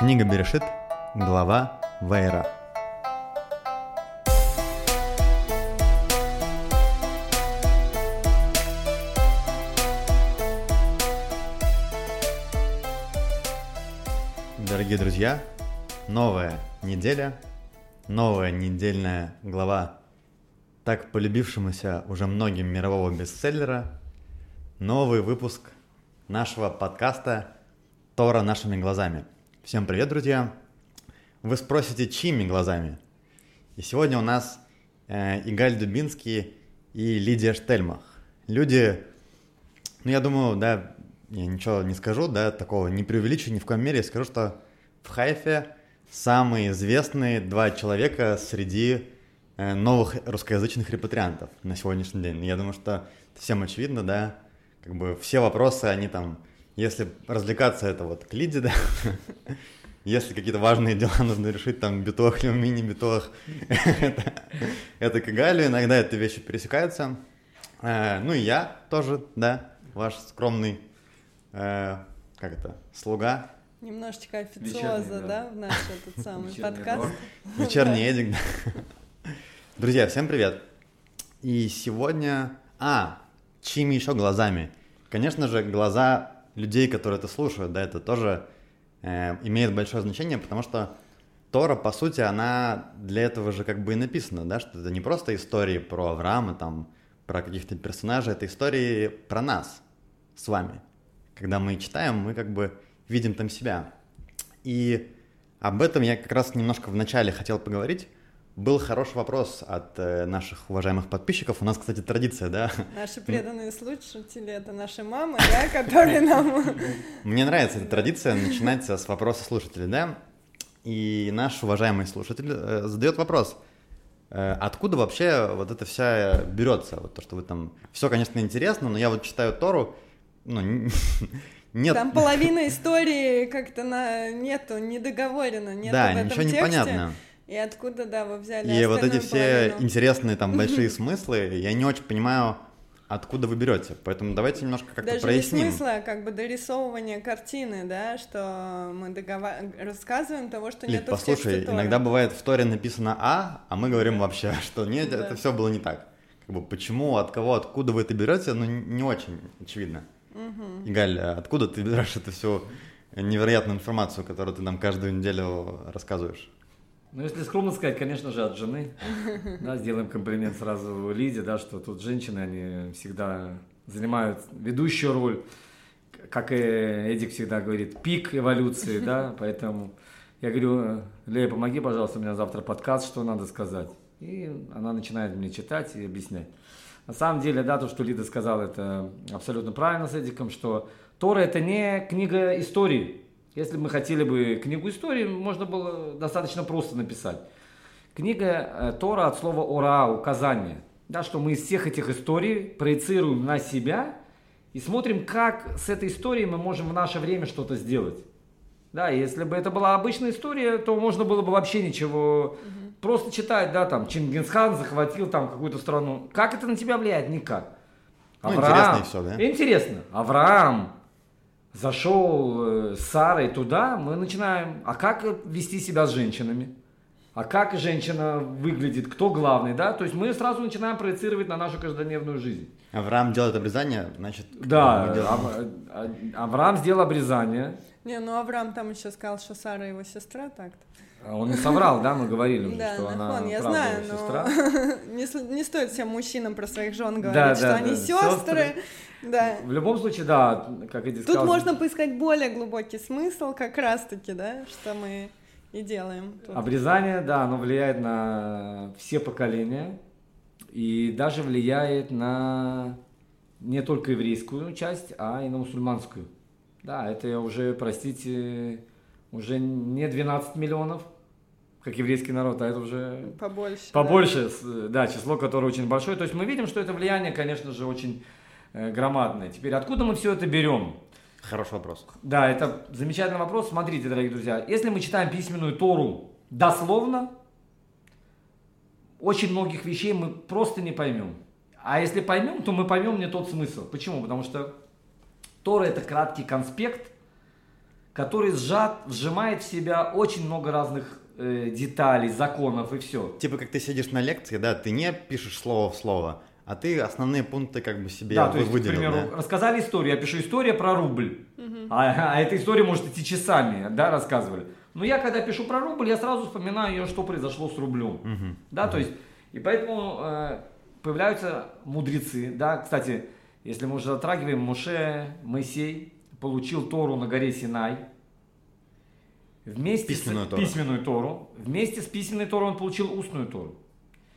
Книга Берешит, глава Вейра. Дорогие друзья, новая неделя, новая недельная глава так полюбившемуся уже многим мирового бестселлера, новый выпуск нашего подкаста Тора нашими глазами. Всем привет, друзья! Вы спросите, чьими глазами? И сегодня у нас э, Игаль Дубинский и Лидия Штельмах. Люди, ну я думаю, да, я ничего не скажу, да, такого не преувеличу ни в коем мере, скажу, что в Хайфе самые известные два человека среди э, новых русскоязычных репатриантов на сегодняшний день. Я думаю, что всем очевидно, да, как бы все вопросы, они там если развлекаться, это вот к Лиде, да. Если какие-то важные дела нужно решить, там, битох или мини-битох, это, это к Галю, иногда эти вещи пересекаются. Э, ну и я тоже, да, ваш скромный, э, как это, слуга. Немножечко официоза, да. да, в наш этот самый подкаст. Вечерний Эдик, да. Друзья, всем привет. И сегодня... А, чьими еще глазами? Конечно же, глаза людей, которые это слушают, да, это тоже э, имеет большое значение, потому что Тора, по сути, она для этого же как бы и написана, да, что это не просто истории про Авраама, там, про каких-то персонажей, это истории про нас с вами. Когда мы читаем, мы как бы видим там себя. И об этом я как раз немножко в начале хотел поговорить, был хороший вопрос от э, наших уважаемых подписчиков. У нас, кстати, традиция, да? Наши преданные слушатели — это наши мамы, да, которые нам... Мне нравится эта традиция начинать с вопроса слушателей, да? И наш уважаемый слушатель э, задает вопрос. Э, откуда вообще вот это вся берется? Вот то, что вы там... Все, конечно, интересно, но я вот читаю Тору, ну, нет. Там половина истории как-то на... нету, недоговорено, нет да, в этом ничего не понятно. И откуда, да, вы взяли И вот эти все половину? интересные там большие смыслы, я не очень понимаю, откуда вы берете. Поэтому давайте немножко как-то Даже проясним. Даже смысла, как бы дорисовывания картины, да, что мы договор... рассказываем того, что нет послушай, иногда бывает в Торе написано А, а мы говорим да. вообще, что нет, да. это все было не так. Как бы почему, от кого, откуда вы это берете, ну не очень очевидно. Угу. Игаль, а откуда ты берешь эту всю невероятную информацию, которую ты нам каждую неделю рассказываешь? Ну, если скромно сказать, конечно же, от жены. Да, сделаем комплимент сразу Лиде, да, что тут женщины, они всегда занимают ведущую роль. Как и Эдик всегда говорит, пик эволюции, да, поэтому я говорю, Лея, помоги, пожалуйста, у меня завтра подкаст, что надо сказать. И она начинает мне читать и объяснять. На самом деле, да, то, что Лида сказала, это абсолютно правильно с Эдиком, что Тора это не книга истории, если бы мы хотели бы книгу истории, можно было достаточно просто написать. Книга э, Тора от слова «ора» – указание. Да, что мы из всех этих историй проецируем на себя и смотрим, как с этой историей мы можем в наше время что-то сделать. Да, если бы это была обычная история, то можно было бы вообще ничего угу. просто читать, да, там Чингисхан захватил там какую-то страну. Как это на тебя влияет? Никак. Ну, Авраам, интересно все, да? Интересно. Авраам зашел э, с Сарой туда, мы начинаем, а как вести себя с женщинами? А как женщина выглядит, кто главный, да? То есть мы сразу начинаем проецировать на нашу каждодневную жизнь. Авраам делает обрезание, значит... Да, Ав... А, Авраам сделал обрезание. Не, ну Авраам там еще сказал, что Сара его сестра так-то. А он не соврал, да, мы говорили уже, да, что она я знаю, но не, не стоит всем мужчинам про своих жен говорить, да, что да, они да. сестры. Да. В любом случае, да, как и Тут сказал, можно поискать более глубокий смысл, как раз-таки, да, что мы и делаем. Тут. Обрезание, да, оно влияет на все поколения и даже влияет на не только еврейскую часть, а и на мусульманскую. Да, это уже, простите, уже не 12 миллионов, как еврейский народ, а это уже побольше. Побольше, да, да число, которое очень большое. То есть мы видим, что это влияние, конечно же, очень э, громадное. Теперь, откуда мы все это берем? Хороший вопрос. Да, это замечательный вопрос. Смотрите, дорогие друзья, если мы читаем письменную Тору дословно, очень многих вещей мы просто не поймем. А если поймем, то мы поймем не тот смысл. Почему? Потому что Тора это краткий конспект который сжат, сжимает в себя очень много разных э, деталей, законов и все. Типа как ты сидишь на лекции, да, ты не пишешь слово в слово, а ты основные пункты как бы себе да, то есть, выделил. К примеру, да? рассказали историю, я пишу история про рубль, угу. а, а эта история может идти часами, да, рассказывали. Но я когда пишу про рубль, я сразу вспоминаю ее, что произошло с рублем, угу. да, угу. то есть и поэтому э, появляются мудрецы, да, кстати, если мы уже затрагиваем, Муше, Моисей получил Тору на горе Синай, вместе письменную, с, Тору. письменную Тору, вместе с письменной Торой он получил устную Тору.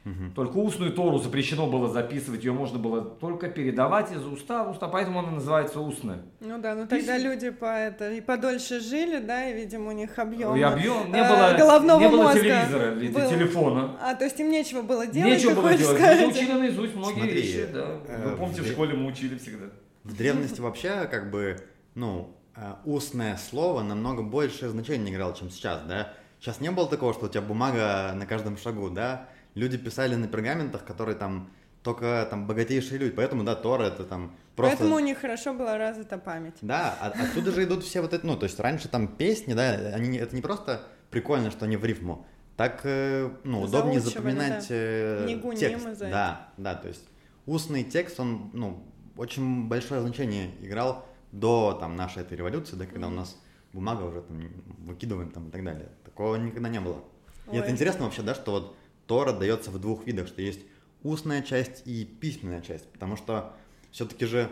Угу. Только устную Тору запрещено было записывать, ее можно было только передавать из уста в уста, поэтому она называется устная. Ну да, ну тогда Пись... люди по это и подольше жили, да, и, видимо, у них объем, и объем не было, головного не было мозга телевизора или был... телефона. А, то есть им нечего было делать, Нечего было делать, сказать. учили наизусть многие Смотри, вещи, да. Вы э, помните, в, в школе мы учили всегда. В древности вообще, как бы, ну, э, устное слово намного большее значение играло, чем сейчас, да. Сейчас не было такого, что у тебя бумага на каждом шагу, да люди писали на пергаментах, которые там только там богатейшие люди, поэтому, да, Тора это там просто... Поэтому у них хорошо была развита память. Да, а, оттуда же идут все вот это, ну, то есть раньше там песни, да, они, это не просто прикольно, что они в рифму, так, э, ну, удобнее запоминать да. Э, текст. За да, да, то есть устный текст, он, ну, очень большое значение играл до там нашей этой революции, да, когда mm-hmm. у нас бумага уже там выкидываем там и так далее. Такого никогда не было. Ой. И это интересно вообще, да, что вот Тора дается в двух видах, что есть устная часть и письменная часть, потому что все-таки же,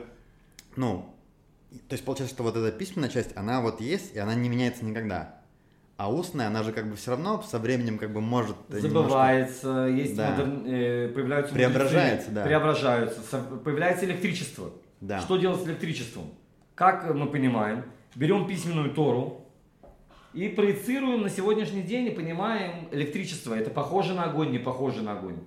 ну, то есть получается, что вот эта письменная часть, она вот есть, и она не меняется никогда. А устная, она же как бы все равно со временем как бы может... Забывается, немножко... есть да. модерн... э, появляются... Преображается, да. Преображаются, появляется электричество. Да. Что делать с электричеством? Как мы понимаем, берем письменную Тору, и проецируем на сегодняшний день и понимаем электричество. Это похоже на огонь, не похоже на огонь.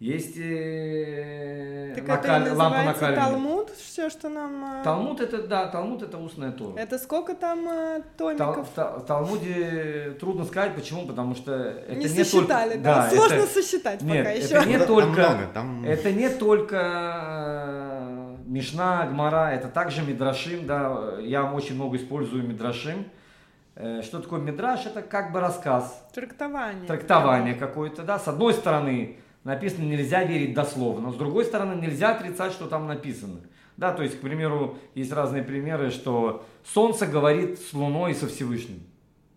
Есть э, так накаль... это лампа накаливания. Талмуд, все, что нам... Э... Талмуд это, да, Талмуд это устная Тора. Это сколько там э, томиков? Тал, в Талмуде трудно сказать, почему, потому что это не, не сосчитали, только... да? да Сложно это... сосчитать Нет, пока это еще. Не только... Там много, там... Это не только Мишна, Гмара, это также Мидрашим, да, я очень много использую Мидрашим. Э, что такое мидраж? Это как бы рассказ. Трактование. Трактование какое-то, да. С одной стороны написано нельзя верить дословно, с другой стороны нельзя отрицать, что там написано. Да, то есть, к примеру, есть разные примеры, что Солнце говорит с Луной и со Всевышним.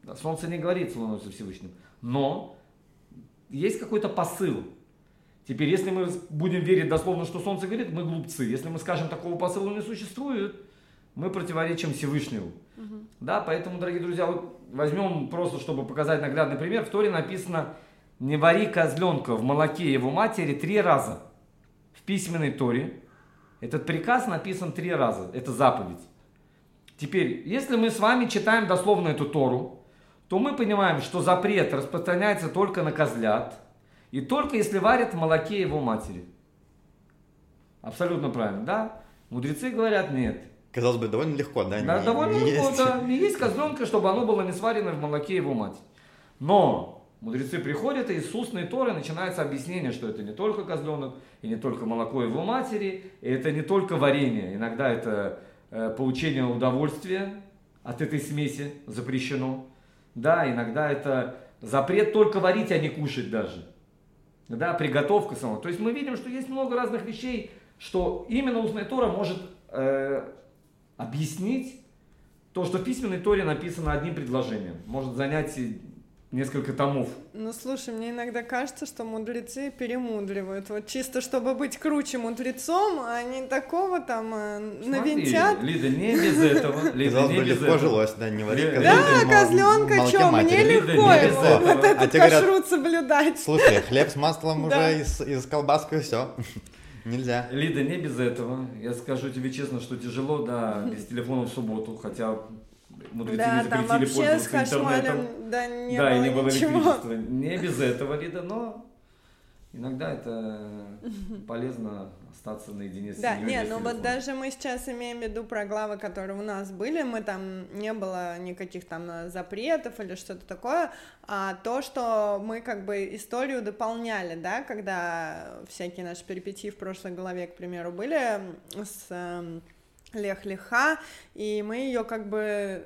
Да, солнце не говорит с Луной и со Всевышним, но есть какой-то посыл. Теперь, если мы будем верить дословно, что Солнце говорит, мы глупцы. Если мы скажем, такого посыла не существует, мы противоречим Всевышнему. Угу. Да, поэтому, дорогие друзья, вот возьмем просто, чтобы показать наглядный пример. В Торе написано «Не вари козленка в молоке его матери три раза». В письменной Торе этот приказ написан три раза. Это заповедь. Теперь, если мы с вами читаем дословно эту Тору, то мы понимаем, что запрет распространяется только на козлят, и только если варят в молоке его матери. Абсолютно правильно, да? Мудрецы говорят, нет. Казалось бы, довольно легко, да? Да, не, довольно не легко, есть. да. Не есть козленка, чтобы оно было не сварено в молоке его матери. Но мудрецы приходят, и из устной Торы начинается объяснение, что это не только козленок, и не только молоко его матери, и это не только варенье. Иногда это э, получение удовольствия от этой смеси запрещено. Да, иногда это запрет только варить, а не кушать даже. Да, приготовка сама. То есть мы видим, что есть много разных вещей, что именно устная Тора может э, объяснить то, что в письменной Торе написано одним предложением. Может занять несколько томов. Ну, слушай, мне иногда кажется, что мудрецы перемудривают. Вот чисто, чтобы быть круче мудрецом, а они такого там э, навинтят. Лида, не без этого. Лида, не без этого. жилось, да, не вари Да, козленка, что, мне легко его вот этот кашрут соблюдать. Слушай, хлеб с маслом уже из колбаски, все. Нельзя. Лида, не без этого. Я скажу тебе честно, что тяжело, да, без телефона в субботу, хотя мудрецы да, не запретили пользоваться интернетом. Да, не да было и не было ничего. электричества. Не без этого, Лида, но иногда это полезно остаться наедине с Да, не, ну вот даже мы сейчас имеем в виду про главы, которые у нас были, мы там не было никаких там э, запретов или что-то такое, а то, что мы как бы историю дополняли, да, когда всякие наши перипетии в прошлой главе, к примеру, были с эм, Лех Леха, и мы ее как бы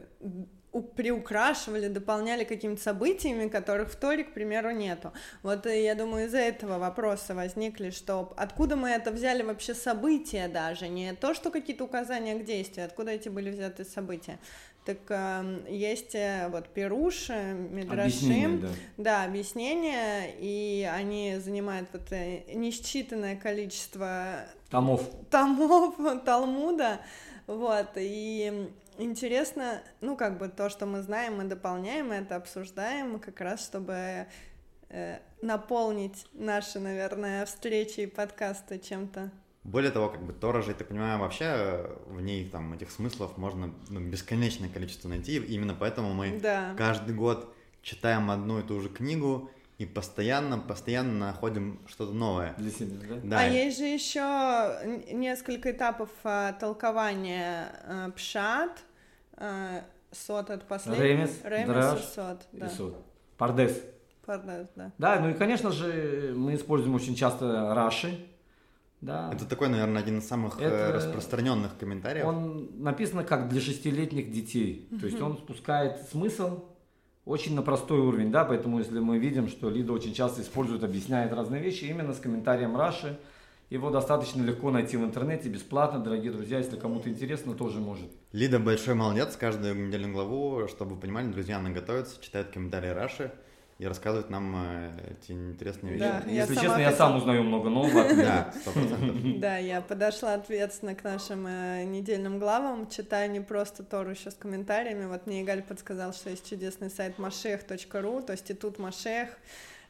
приукрашивали, дополняли какими-то событиями, которых в Торе, к примеру, нету. Вот э, я думаю, из-за этого вопросы возникли, что откуда мы это взяли вообще события даже, не то, что какие-то указания к действию, откуда эти были взяты события. Так э, есть вот Перуш, Мидрашим, да. да, объяснения, и они занимают вот э, несчитанное количество томов, томов Талмуда, вот, и интересно, ну, как бы то, что мы знаем, мы дополняем это, обсуждаем, как раз чтобы э, наполнить наши, наверное, встречи и подкасты чем-то более того, как бы Тора же, я так понимаю, вообще э, в ней там этих смыслов можно ну, бесконечное количество найти. Именно поэтому мы да. каждый год читаем одну и ту же книгу и постоянно, постоянно находим что-то новое. Для себя, да? да. А есть же еще несколько этапов а, толкования а, пшат. А, сот это последний. Ремес, Ремес драж и сот. Да. И сот. Пардес. Пардес, да. Да, ну и, конечно же, мы используем очень часто раши да. Это такой, наверное, один из самых э, Это... распространенных комментариев. Он написано как для шестилетних детей. То есть он спускает смысл очень на простой уровень, да, поэтому если мы видим, что Лида очень часто использует, объясняет разные вещи именно с комментарием Раши, его достаточно легко найти в интернете, бесплатно, дорогие друзья, если кому-то интересно, тоже может. Лида большой молодец, каждую недельную главу, чтобы вы понимали, друзья, она готовится, читает комментарии Раши, и рассказывает нам э, эти интересные вещи. Да, Если честно, я сам узнаю много нового. Да, Да, я подошла ответственно к нашим э, недельным главам, читаю не просто Тору еще с комментариями. Вот мне Игаль подсказал, что есть чудесный сайт машех.ру, то есть и тут Машех,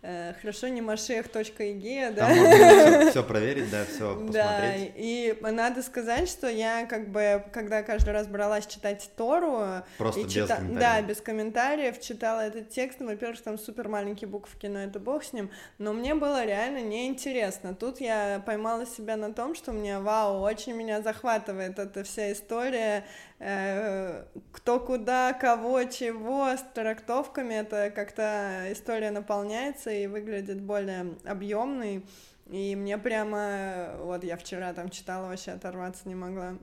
Э, хорошо не машех.иг, да? Там можно все проверить, да, все посмотреть. Да, и надо сказать, что я как бы, когда каждый раз бралась читать Тору... Просто без чита... комментариев. Да, без комментариев, читала этот текст, во-первых, там супер маленькие буковки, но это бог с ним, но мне было реально неинтересно. Тут я поймала себя на том, что мне, вау, очень меня захватывает эта вся история, кто куда, кого, чего, с трактовками, это как-то история наполняется, и выглядит более объемный. И мне прямо, вот я вчера там читала, вообще оторваться не могла.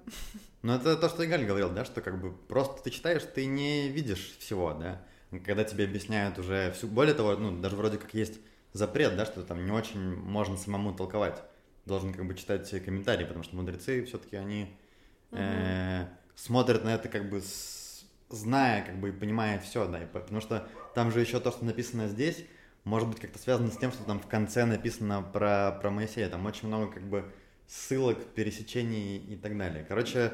Ну, это то, что Игаль говорил, да, что как бы просто ты читаешь, ты не видишь всего, да. Когда тебе объясняют уже всю... Более того, ну, даже вроде как есть запрет, да, что там не очень можно самому толковать. Должен как бы читать комментарии, потому что мудрецы все-таки они э, смотрят на это как бы с, зная, как бы и понимая все, да, и, потому что там же еще то, что написано здесь, может быть как-то связано с тем, что там в конце написано про, про Моисея. Там очень много как бы ссылок, пересечений и так далее. Короче,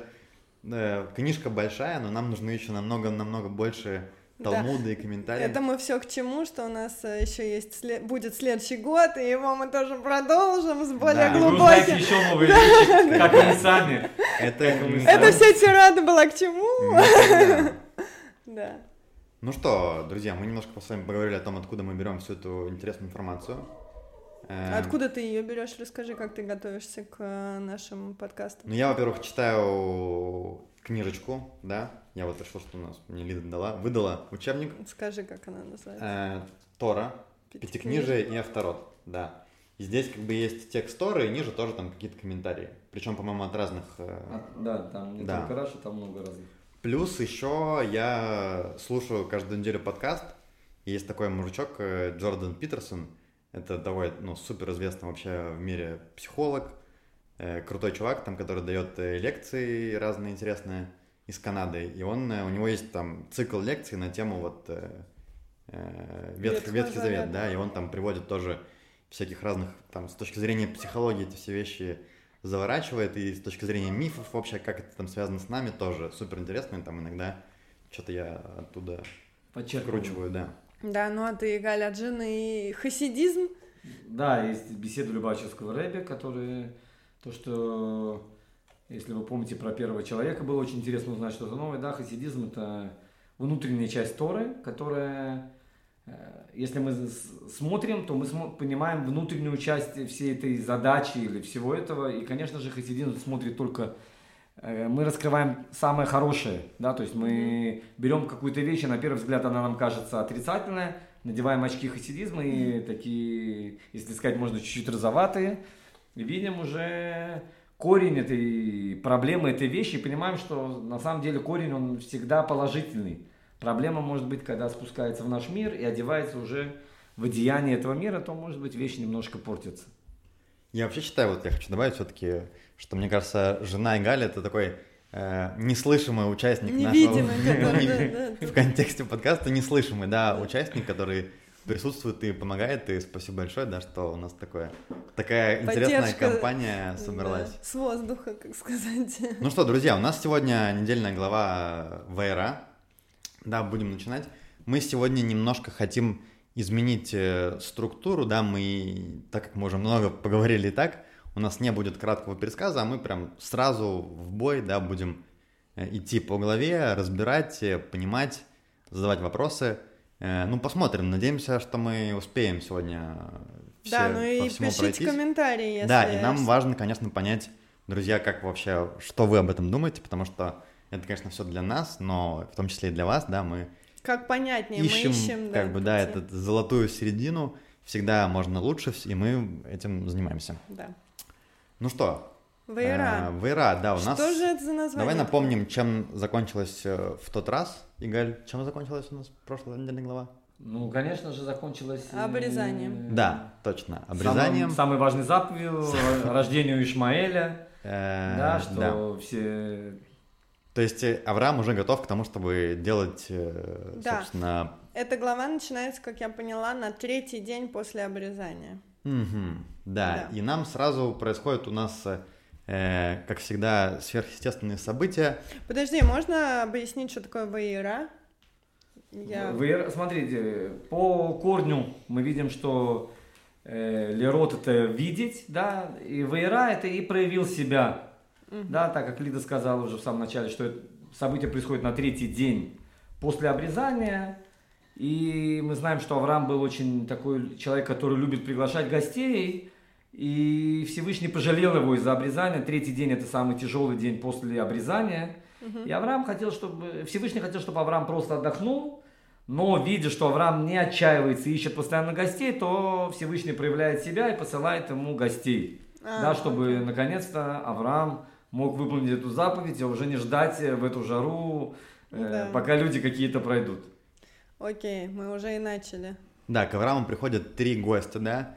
э, книжка большая, но нам нужны еще намного-намного больше Талмуды да. и комментарии. Это мы все к чему, что у нас э, еще есть след... будет следующий год, и его мы тоже продолжим с более да. глубоким. Еще новые вещи, как мы сами. Это, Это вся тирада была к чему? Да. Ну что, друзья, мы немножко с вами поговорили о том, откуда мы берем всю эту интересную информацию. А откуда ты ее берешь? Расскажи, как ты готовишься к э, нашим подкастам. Ну, я, во-первых, читаю книжечку, да. Я вот решил, что у нас мне Лида дала, выдала учебник. Скажи, как она называется. Э, Тора, Пятикнижие и Авторот, да. И здесь как бы есть текст Торы, и ниже тоже там какие-то комментарии. Причем, по-моему, от разных... Э... От, да, там не да. только Раши, там много разных. Плюс еще я слушаю каждую неделю подкаст. Есть такой мужичок э, Джордан Питерсон. Это такой, ну, супер известный вообще в мире психолог. Э, крутой чувак, там, который дает э, лекции разные интересные из Канады. И он, у него есть там цикл лекций на тему вот э, Ветхий, Ветхий Завет, да, и он там приводит тоже всяких разных, там, с точки зрения психологии эти все вещи заворачивает, и с точки зрения мифов вообще, как это там связано с нами, тоже супер интересно, там иногда что-то я оттуда подкручиваю, да. Да, ну а ты, Галя, джин и хасидизм? Да, есть беседа Любачевского рэбе, который, то, что, если вы помните про первого человека, было очень интересно узнать что-то новое, да, хасидизм это внутренняя часть Торы, которая Э, если мы смотрим, то мы понимаем внутреннюю часть всей этой задачи или всего этого. И, конечно же, хасидин смотрит только... Э, мы раскрываем самое хорошее, да, то есть мы берем какую-то вещь, и на первый взгляд она нам кажется отрицательная, надеваем очки хасидизма и такие, если сказать можно, чуть-чуть розоватые, видим уже корень этой проблемы, этой вещи, и понимаем, что на самом деле корень, он всегда положительный. Проблема может быть, когда спускается в наш мир и одевается уже в одеяние этого мира, то, может быть, вещи немножко портятся. Я вообще считаю, вот я хочу добавить все-таки, что мне кажется, жена Галя это такой э, неслышимый участник Невидимый, нашего в контексте подкаста неслышимый, да, участник, который присутствует и помогает, и спасибо большое, да, что у нас такое, такая интересная Поддержка, компания собралась. Да, с воздуха, как сказать. Ну что, друзья, у нас сегодня недельная глава ВРА. Да, будем начинать. Мы сегодня немножко хотим изменить э, структуру, да, мы, так как мы уже много поговорили и так, у нас не будет краткого пересказа, а мы прям сразу в бой, да, будем э, идти по главе, разбирать, э, понимать, задавать вопросы. Э, Ну, посмотрим, надеемся, что мы успеем сегодня все да, ну и пишите пройтись. комментарии, если... Да, и нам важно, конечно, понять, друзья, как вообще, что вы об этом думаете, потому что это, конечно, все для нас, но в том числе и для вас, да, мы Как понятнее, ищем, мы ищем, как бы, да, пути. эту золотую середину, всегда можно лучше, и мы этим занимаемся. Да. Ну что, Вейра. э, Вейра, да, у нас... Что же это за название? Давай напомним, чем закончилось э, в тот раз, Игаль, чем закончилась у нас прошлая недельная глава? Ну, конечно же, закончилось... э, Обрезанием. Да, точно, обрезанием. Самым- самый важный заповедь рождению Ишмаэля. Э, Да, что все... То есть Авраам уже готов к тому, чтобы делать, собственно, Эта глава начинается, как я поняла, на третий день после обрезания. Да. Да. и нам сразу происходит у нас, э, как всегда, сверхъестественные события. Подожди, можно объяснить, что такое Вейра? Я... Вы, смотрите, по корню мы видим, что э, Лерот это видеть, да, и Вейра это и проявил себя, да, так как Лида сказала уже в самом начале, что это событие происходит на третий день после обрезания, и мы знаем, что Авраам был очень такой человек, который любит приглашать гостей, и Всевышний пожалел его из-за обрезания. Третий день это самый тяжелый день после обрезания. И Авраам хотел, чтобы Всевышний хотел, чтобы Авраам просто отдохнул, но видя, что Авраам не отчаивается и ищет постоянно гостей, то Всевышний проявляет себя и посылает ему гостей. А, да, чтобы окей. наконец-то Авраам мог выполнить эту заповедь, а уже не ждать э, в эту жару, э, Да. пока люди какие-то пройдут. Окей, мы уже и начали. Да, к Аврааму приходят три гостя, да.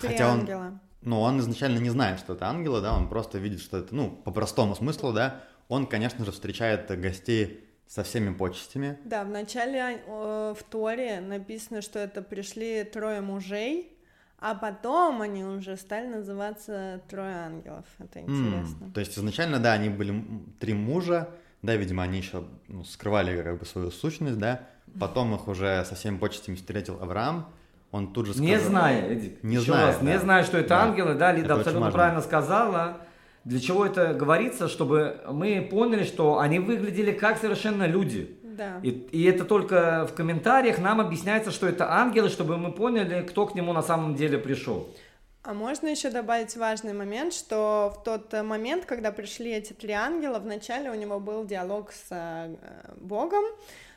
Три хотя он, ангела. ну, он изначально не знает, что это ангелы, да, он просто видит, что это, ну, по простому смыслу, да. Он, конечно же, встречает гостей со всеми почестями. Да, в начале э, в Торе написано, что это пришли трое мужей, а потом они уже стали называться трое ангелов. Это интересно. То есть изначально, да, они были три мужа, да, видимо, они еще ну, скрывали как бы свою сущность, да. Потом их уже со всеми почестями встретил Авраам. Он тут же сказал... Не зная, Эдик, Не еще зная, раз, не да. зная, что это Да. ангелы, да, Лида Это абсолютно правильно сказала. Для чего это говорится, чтобы мы поняли, что они выглядели как совершенно люди. Да. И, и это только в комментариях нам объясняется, что это ангелы, чтобы мы поняли, кто к нему на самом деле пришел. А можно еще добавить важный момент, что в тот момент, когда пришли эти три ангела, вначале у него был диалог с э, Богом,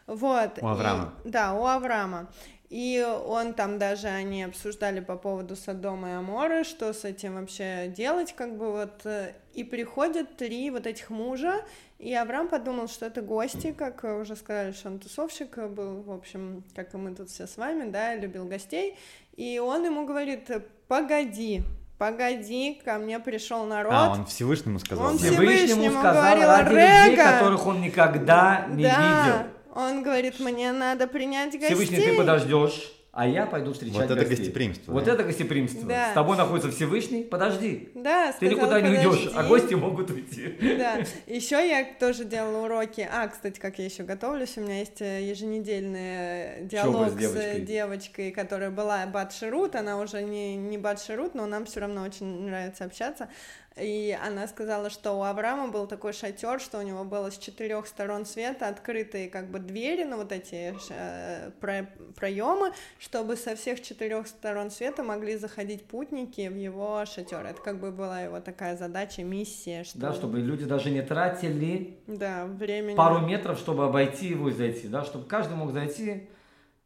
вот. У Авраама. И- да, у Авраама. И он там даже, они обсуждали по поводу Содома и Аморы, что с этим вообще делать, как бы вот. э, И приходят три вот этих мужа, и Авраам подумал, что это гости, как уже сказали, что он тусовщик э, был, в общем, как и мы тут все с вами, да, любил гостей. И он ему говорит, погоди, погоди, ко мне пришел народ. А, он Всевышнему сказал. Он? Всевышнему Всевышнему сказал говорил, ради людей, «Рега!» которых он никогда не да, видел. Он говорит, мне надо принять гостей. Всевышний, ты подождешь, а я пойду встречать Вот это гостей. гостеприимство, Вот да? это гостеприимство. Да. С тобой находится Всевышний, подожди. Да, Ты сказал, никуда не уйдешь, а «Подожди». гости могут уйти. Да, еще я тоже делала уроки. А, кстати, как я еще готовлюсь, у меня есть э, еженедельный диалог с с, девочкой? девочкой, которая была Батширут. Она уже не, не Батширут, но нам все равно очень нравится общаться. И она сказала, что у Авраама был такой шатер, что у него было с четырех сторон света открытые как бы двери, ну вот эти э, про- проемы, чтобы со всех четырех сторон света могли заходить путники в его шатер. Это как бы была его такая задача, миссия, что Да, чтобы люди даже не тратили да, времени. пару метров, чтобы обойти его и зайти, да, чтобы каждый мог зайти.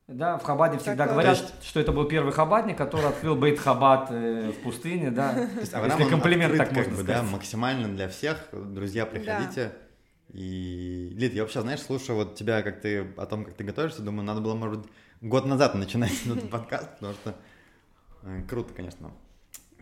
Да, в Хабаде всегда Такое- говорят, есть- что это был первый хабадник, который открыл Бейт Хабад э, в пустыне, да. То есть Авраам, Если комплимент открыт, так как можно бы, да, сказать. максимально для всех. Друзья, приходите. И, Лид, я вообще, знаешь, слушаю вот тебя, как ты о том, как ты готовишься, думаю, надо было, может быть, год назад начинать этот подкаст, потому что э, круто, конечно.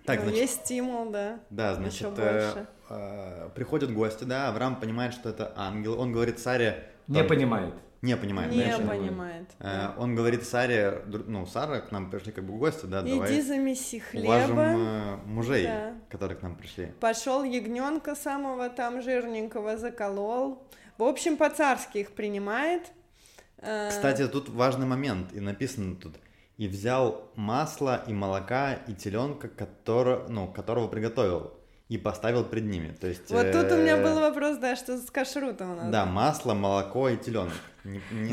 Так, ну, значит, есть стимул, да. Да, значит, Еще больше. Э, э, приходят гости, да, Авраам понимает, что это ангел, он говорит Саре... Не понимает. Не понимает. Не конечно. понимает. Э, да. Он говорит Саре, ну, Сара, к нам пришли как бы гости, да, Иди давай замеси хлеба. Уважим э, мужей, да. которые к нам пришли. Пошел ягненка самого там жирненького заколол. В общем, по-царски их принимает. Э, Кстати, тут важный момент, и написано тут, и взял масло и молока и теленка, который, ну, которого приготовил и поставил пред ними. То есть, вот тут у меня был вопрос, да, что с кашрутом у нас. Да, масло, молоко и теленок.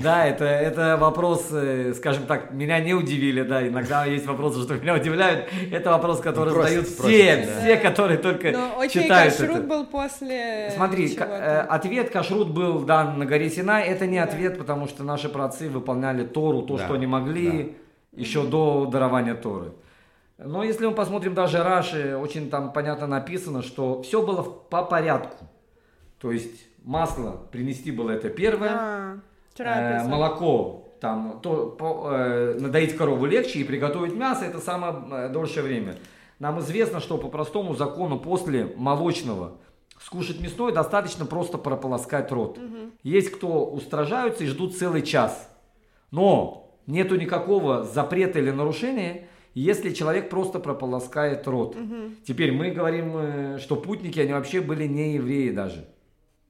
Да, это, это вопрос, э, скажем так, меня не удивили, да, иногда есть вопросы, что меня удивляют. Это вопрос, который ну, задают все, все, которые только читают кашрут был после Смотри, э, ответ кашрут был дан на горе Синай, это не ответ, потому что наши праотцы выполняли Тору, то, что они могли еще до дарования Торы. Но если мы посмотрим даже Раши, очень там понятно написано, что все было по порядку. То есть масло принести было это первое, а, э, молоко там то, по, э, надоить корову легче и приготовить мясо это самое э, дольшее время. Нам известно, что по простому закону после молочного скушать мясное достаточно просто прополоскать рот. Угу. Есть кто устражаются и ждут целый час. Но нету никакого запрета или нарушения, если человек просто прополоскает рот. Угу. Теперь мы говорим, э, что путники, они вообще были не евреи даже.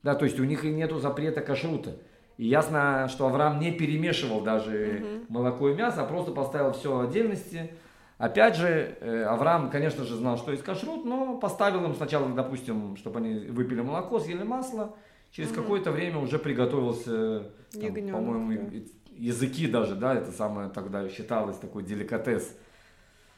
Да, то есть у них и нету запрета кашрута. И ясно, что Авраам не перемешивал даже угу. молоко и мясо, а просто поставил все в отдельности. Опять же, э, Авраам, конечно же, знал, что есть кашрут, но поставил им сначала, допустим, чтобы они выпили молоко, съели масло. Через угу. какое-то время уже приготовился, там, по-моему, языки даже, да, это самое тогда считалось такой деликатес.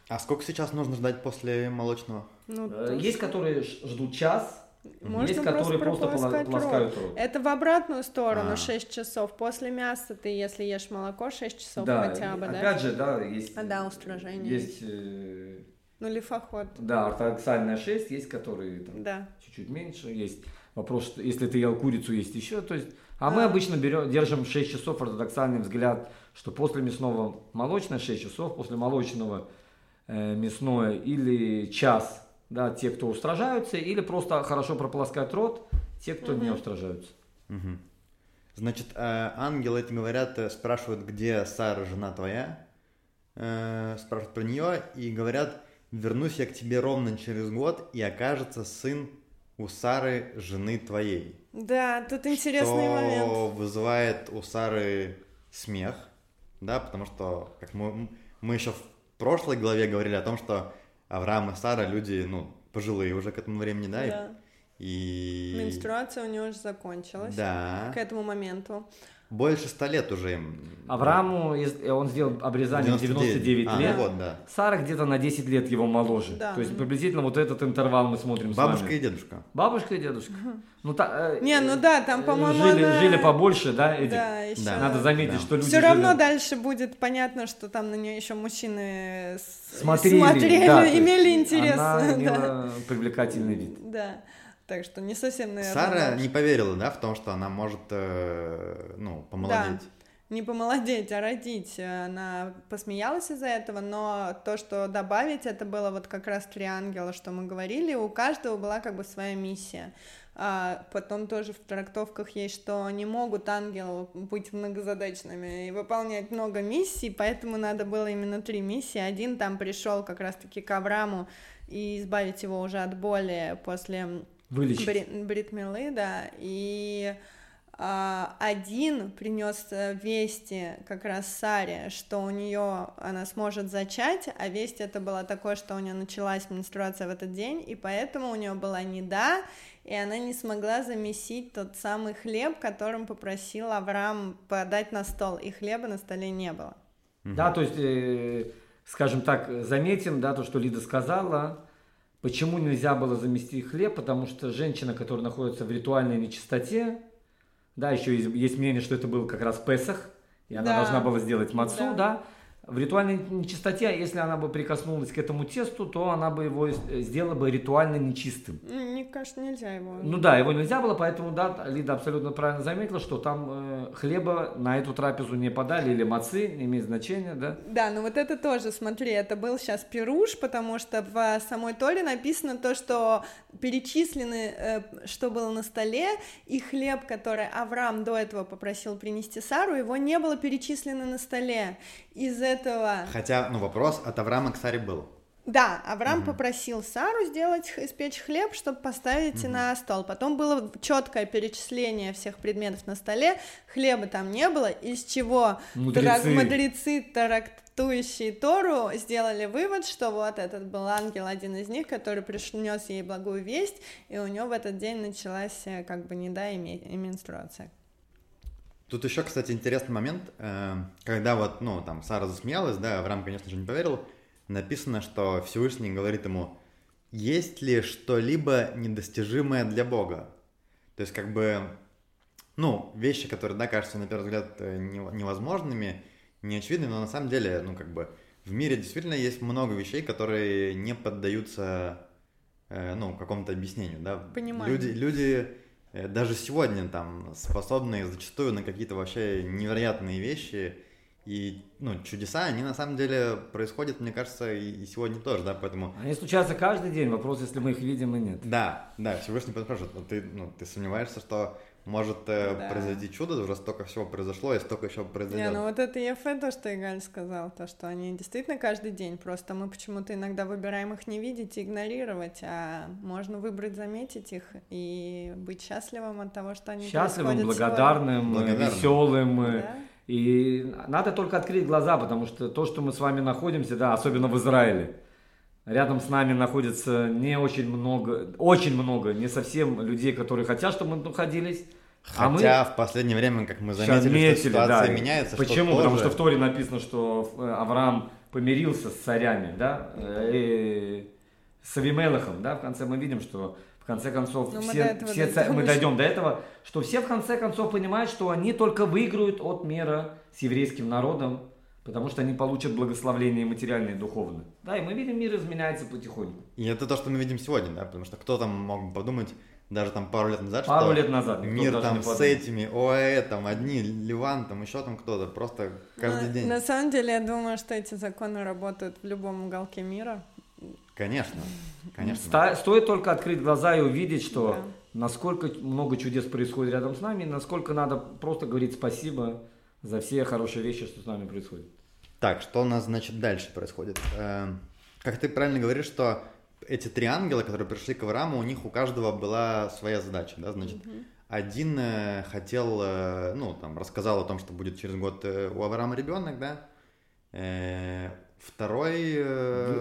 А сколько сейчас нужно ждать после молочного? Ну, э, есть, которые ждут час, можно есть, которые просто, просто полоскают рот. Это в обратную сторону а. 6 часов. После мяса ты, если ешь молоко, 6 часов да, хотя бы, опять да? Опять же, да, есть... А, да, устражение. Есть... Э... Ну, лифоход. Да, ортодоксальная 6, есть которые там, да. чуть-чуть меньше. Есть вопрос, что если ты ел курицу, есть еще. То есть, а, а. мы обычно берем, держим 6 часов ортодоксальный взгляд, что после мясного молочное 6 часов, после молочного мясное или час, да, те, кто устражаются, или просто хорошо прополоскать рот, те, кто угу. не устражаются. Угу. Значит, э, ангелы эти говорят, э, спрашивают, где Сара, жена твоя, спрашивают про нее и говорят, вернусь я к тебе ровно через год, и окажется сын у Сары, жены твоей. Да, тут интересный что момент. Что вызывает у Сары смех, да, потому что, как мы, мы еще в прошлой главе говорили о том, что Авраам и Сара люди, ну, пожилые уже к этому времени, да? Да. И... Менструация у него уже закончилась. Да. К этому моменту. Больше ста лет уже им. Аврааму, он сделал обрезание 99, 99 а, лет. Вот, да. Сара где-то на 10 лет его моложе. Да. То есть приблизительно вот этот интервал мы смотрим Бабушка и дедушка. Бабушка и дедушка. Ну, та, э, Не, ну да, там, э, по-моему, жили, она... жили побольше, да, эти. Да, еще... да. Надо заметить, да. что люди Все равно дальше будет понятно, что там на нее еще мужчины смотрели, смотрели да, имели интерес. Она имела да. привлекательный вид. Да. Так что не совсем, наверное. Сара не поверила, да, в том, что она может, э, ну, помолодеть. Да не помолодеть, а родить. Она посмеялась из-за этого, но то, что добавить, это было вот как раз три ангела, что мы говорили, у каждого была как бы своя миссия. А потом тоже в трактовках есть, что не могут ангелы быть многозадачными и выполнять много миссий, поэтому надо было именно три миссии. Один там пришел как раз-таки к Аврааму и избавить его уже от боли после Бри- Бритмилы, да, и а, один принес э, вести как раз Саре, что у нее она сможет зачать, а весть это было такое, что у нее началась менструация в этот день, и поэтому у нее была неда, и она не смогла замесить тот самый хлеб, которым попросил Авраам подать на стол, и хлеба на столе не было. Да, то есть, э, скажем так, заметим, да, то, что Лида сказала, почему нельзя было заместить хлеб, потому что женщина, которая находится в ритуальной нечистоте, да, еще есть, есть мнение, что это был как раз Песах, и она да. должна была сделать мацу, да. да. В ритуальной нечистоте, если она бы прикоснулась к этому тесту, то она бы его сделала бы ритуально нечистым. Мне кажется, нельзя его. Ну да, его нельзя было, поэтому да, Лида абсолютно правильно заметила, что там э, хлеба на эту трапезу не подали, или мацы, не имеет значения, да? Да, ну вот это тоже, смотри, это был сейчас пируш, потому что в самой Торе написано то, что перечислены, э, что было на столе, и хлеб, который Авраам до этого попросил принести Сару, его не было перечислено на столе. Из этого... Хотя, ну, вопрос от Авраама к Саре был. Да, Авраам угу. попросил Сару сделать, испечь хлеб, чтобы поставить угу. на стол. Потом было четкое перечисление всех предметов на столе, хлеба там не было, из чего мудрецы, мудрецы трактующие Тору сделали вывод, что вот этот был ангел, один из них, который принес ей благую весть, и у него в этот день началась э, как бы не да и менструация. Тут еще, кстати, интересный момент, э, когда вот, ну, там, Сара засмеялась, да, Авраам, конечно же, не поверил, написано, что Всевышний говорит ему, есть ли что-либо недостижимое для Бога? То есть, как бы, ну, вещи, которые, да, кажутся, на первый взгляд, э, невозможными, неочевидными, но на самом деле, ну, как бы, в мире действительно есть много вещей, которые не поддаются, э, ну, какому-то объяснению, да. Понимаю. Люди, люди даже сегодня там способные зачастую на какие-то вообще невероятные вещи и ну, чудеса, они на самом деле происходят, мне кажется, и, сегодня тоже, да, поэтому... Они случаются каждый день, вопрос, если мы их видим и нет. Да, да, Всевышний спрашивает, ты, ну, ты сомневаешься, что может э, да. произойти чудо, уже столько всего произошло, и столько еще произойдет. Не, ну вот это ЕФ, то, что Игаль сказал, то, что они действительно каждый день, просто мы почему-то иногда выбираем их не видеть и игнорировать, а можно выбрать заметить их и быть счастливым от того, что они Счастливым, благодарным, благодарным. веселым. Э, да? И надо только открыть глаза, потому что то, что мы с вами находимся, да, особенно в Израиле, Рядом с нами находится не очень много, очень много, не совсем людей, которые хотят, чтобы мы находились. Хотя а мы... в последнее время, как мы заметили, заметили что ситуация да. меняется. Почему? Что Потому что в Торе написано, что э, Авраам помирился с царями, да, э, и с Авимелахом, да, в конце мы видим, что в конце концов Но все, мы, все царь... мы дойдем до этого, что все в конце концов понимают, что они только выиграют от мира с еврейским народом, потому что они получат благословление материальное и духовное. Да, и мы видим, мир изменяется потихоньку. И это то, что мы видим сегодня, да, потому что кто там мог бы подумать, даже там пару лет назад, пару что лет назад мир там с этими, ОАЭ, там одни, Ливан, там еще там кто-то, просто каждый на, день. На самом деле, я думаю, что эти законы работают в любом уголке мира. Конечно, конечно. Ста- стоит только открыть глаза и увидеть, что да. насколько много чудес происходит рядом с нами, насколько надо просто говорить спасибо за все хорошие вещи, что с нами происходит. Так, что у нас, значит, дальше происходит? Эм, как ты правильно говоришь, что эти три ангела, которые пришли к Аврааму, у них у каждого была своя задача, да, значит, угу. один э, хотел, э, ну, там, рассказал о том, что будет через год э, у Авраама ребенок, да, второй...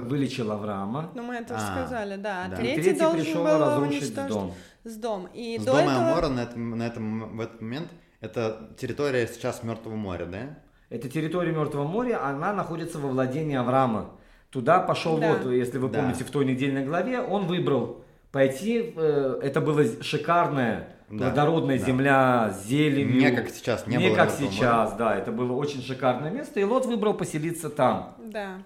Вылечил Авраама. Ну, мы это уже а, сказали, да. да. Третий, третий должен пришел был разрушить дом. С дом. И с до дома этого... Амора на этом, на этом, в этот момент это территория сейчас Мертвого моря, да? Это территория Мертвого моря, она находится во владении Авраама. Туда пошел да. вот, если вы да. помните, в той недельной главе, он выбрал пойти, э, это была шикарная, да. плодородная да. земля с зеленью. Не как сейчас, не, не было как сейчас, моря. да, это было очень шикарное место, и Лот выбрал поселиться там. Да.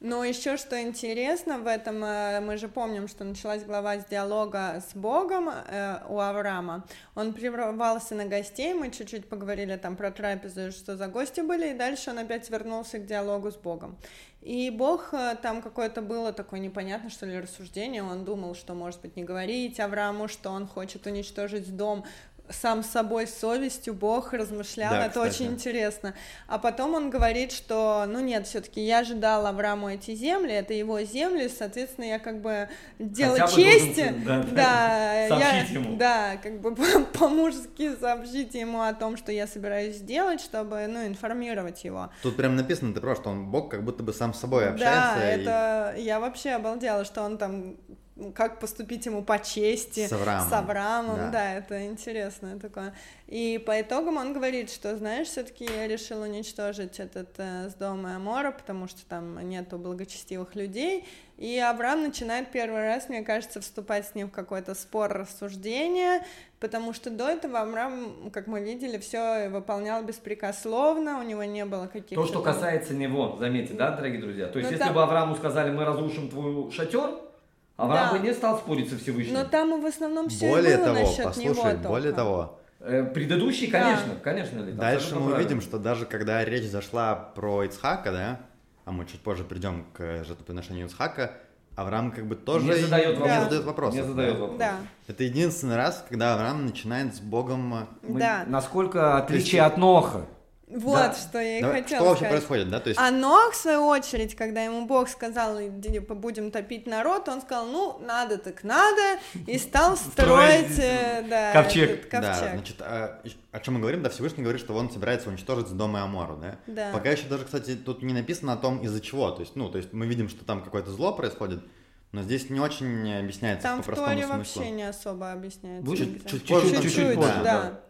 Но еще что интересно в этом, э, мы же помним, что началась глава с диалога с Богом э, у Авраама. Он прервался на гостей, мы чуть-чуть поговорили там про трапезу, что за гости были, и дальше он опять вернулся к диалогу с Богом. И Бог э, там какое-то было такое непонятно, что ли, рассуждение. Он думал, что, может быть, не говорить Аврааму, что он хочет уничтожить дом сам с собой с совестью Бог размышлял, да, это кстати. очень интересно. А потом он говорит, что, ну нет, все-таки я же дал Аврааму эти земли, это его земли, соответственно, я как бы дело Хотя чести, должен, да, да, я, ему. да, как бы по-мужски сообщите ему о том, что я собираюсь сделать, чтобы, ну, информировать его. Тут прям написано, ты прав, что он Бог как будто бы сам с собой общается. Да, и... это я вообще обалдела, что он там как поступить ему по чести. С Авраамом. С Авраамом, Да. да. это интересное такое. И по итогам он говорит, что, знаешь, все-таки я решил уничтожить этот э, с дома Амора, потому что там нету благочестивых людей. И Авраам начинает первый раз, мне кажется, вступать с ним в какой-то спор рассуждения, потому что до этого Авраам, как мы видели, все выполнял беспрекословно, у него не было каких-то... То, что касается него, заметьте, да, дорогие друзья? То есть, Ну, если там- бы Аврааму сказали, мы разрушим твой шатер, Авраам Да. бы не стал спорить со Всевышним. Но там в основном все Более было того, насчет послушай, него более только. того, Э, Предыдущий, Да. конечно, конечно, Лид, Дальше мы правильно. увидим, что даже когда речь зашла про Ицхака, да, а мы чуть позже придем к жертвоприношению Ицхака, Авраам как бы тоже не задает не вопрос. задает вопросов. Не задает да. вопрос. Да, Это единственный раз, когда Авраам начинает с Богом... э, Мы- да. Насколько отличие от Ноха. Вот Да. что я и Давай, хотела что вообще сказать. происходит, да? То есть А Нох, в свою очередь, когда ему Бог сказал, типа, будем топить народ, он сказал, ну, надо так надо, и стал строить, э, да, ковчег. Да, значит, а, о чем мы говорим? Да, Всевышний говорит, что он собирается уничтожить с дома Амору, да? Да. Пока еще даже, кстати, тут не написано о том, из-за чего. То есть, ну, то есть мы видим, что там какое-то зло происходит, но здесь не очень объясняется Там по в простому Торе смыслу. вообще не особо объясняется. Чуть-чуть, чуть позже, да. да.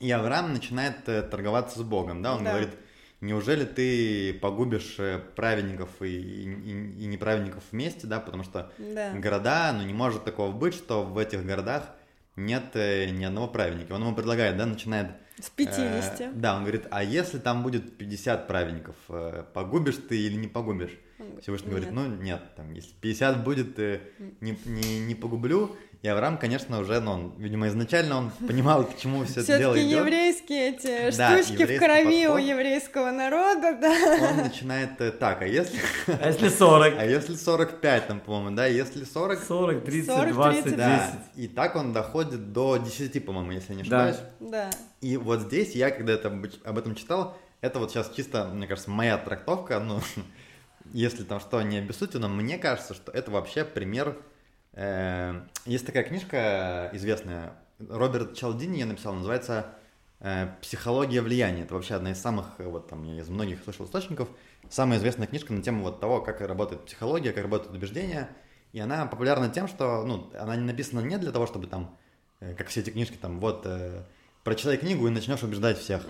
И Авраам начинает э, торговаться с Богом, да? Он Да. говорит, неужели ты погубишь э, праведников и, и- и неправедников вместе, да? Потому что Да. города, ну не может такого быть, что в этих городах нет э, ни одного праведника. Он ему предлагает, да, начинает... С 50. э, да, он говорит, а если там будет 50 праведников, э, погубишь ты или не погубишь? Говорит, Всевышний говорит, «Нет». ну нет, там, если 50 будет, э, не, не, не погублю. И Авраам, конечно, уже, ну, он, видимо, изначально он понимал, к чему все это дело Все-таки идет. еврейские эти Да, штучки в крови у подход. еврейского народа, да. Он начинает э, так, а если, А если 40? а если 45, там, по-моему, да, если 40, 40, 30, 40, 20, 30. 10. да, и так он доходит до 10, по-моему, если я не ошибаюсь. Да. И вот здесь я, когда это, об- об этом читал, это вот сейчас чисто, мне кажется, моя трактовка, ну, если там что не обессудьте, но мне кажется, что это вообще пример... э, есть такая книжка известная, Роберт Чалдини ее написал, называется э, «Психология влияния». Это вообще одна из самых, э, вот там, я из многих слышал источников, самая известная книжка на тему вот того, как работает психология, как работают убеждения. И она популярна тем, что, ну, она не написана не для того, чтобы там, э, как все эти книжки, там, вот, прочитай книгу и начнешь убеждать всех.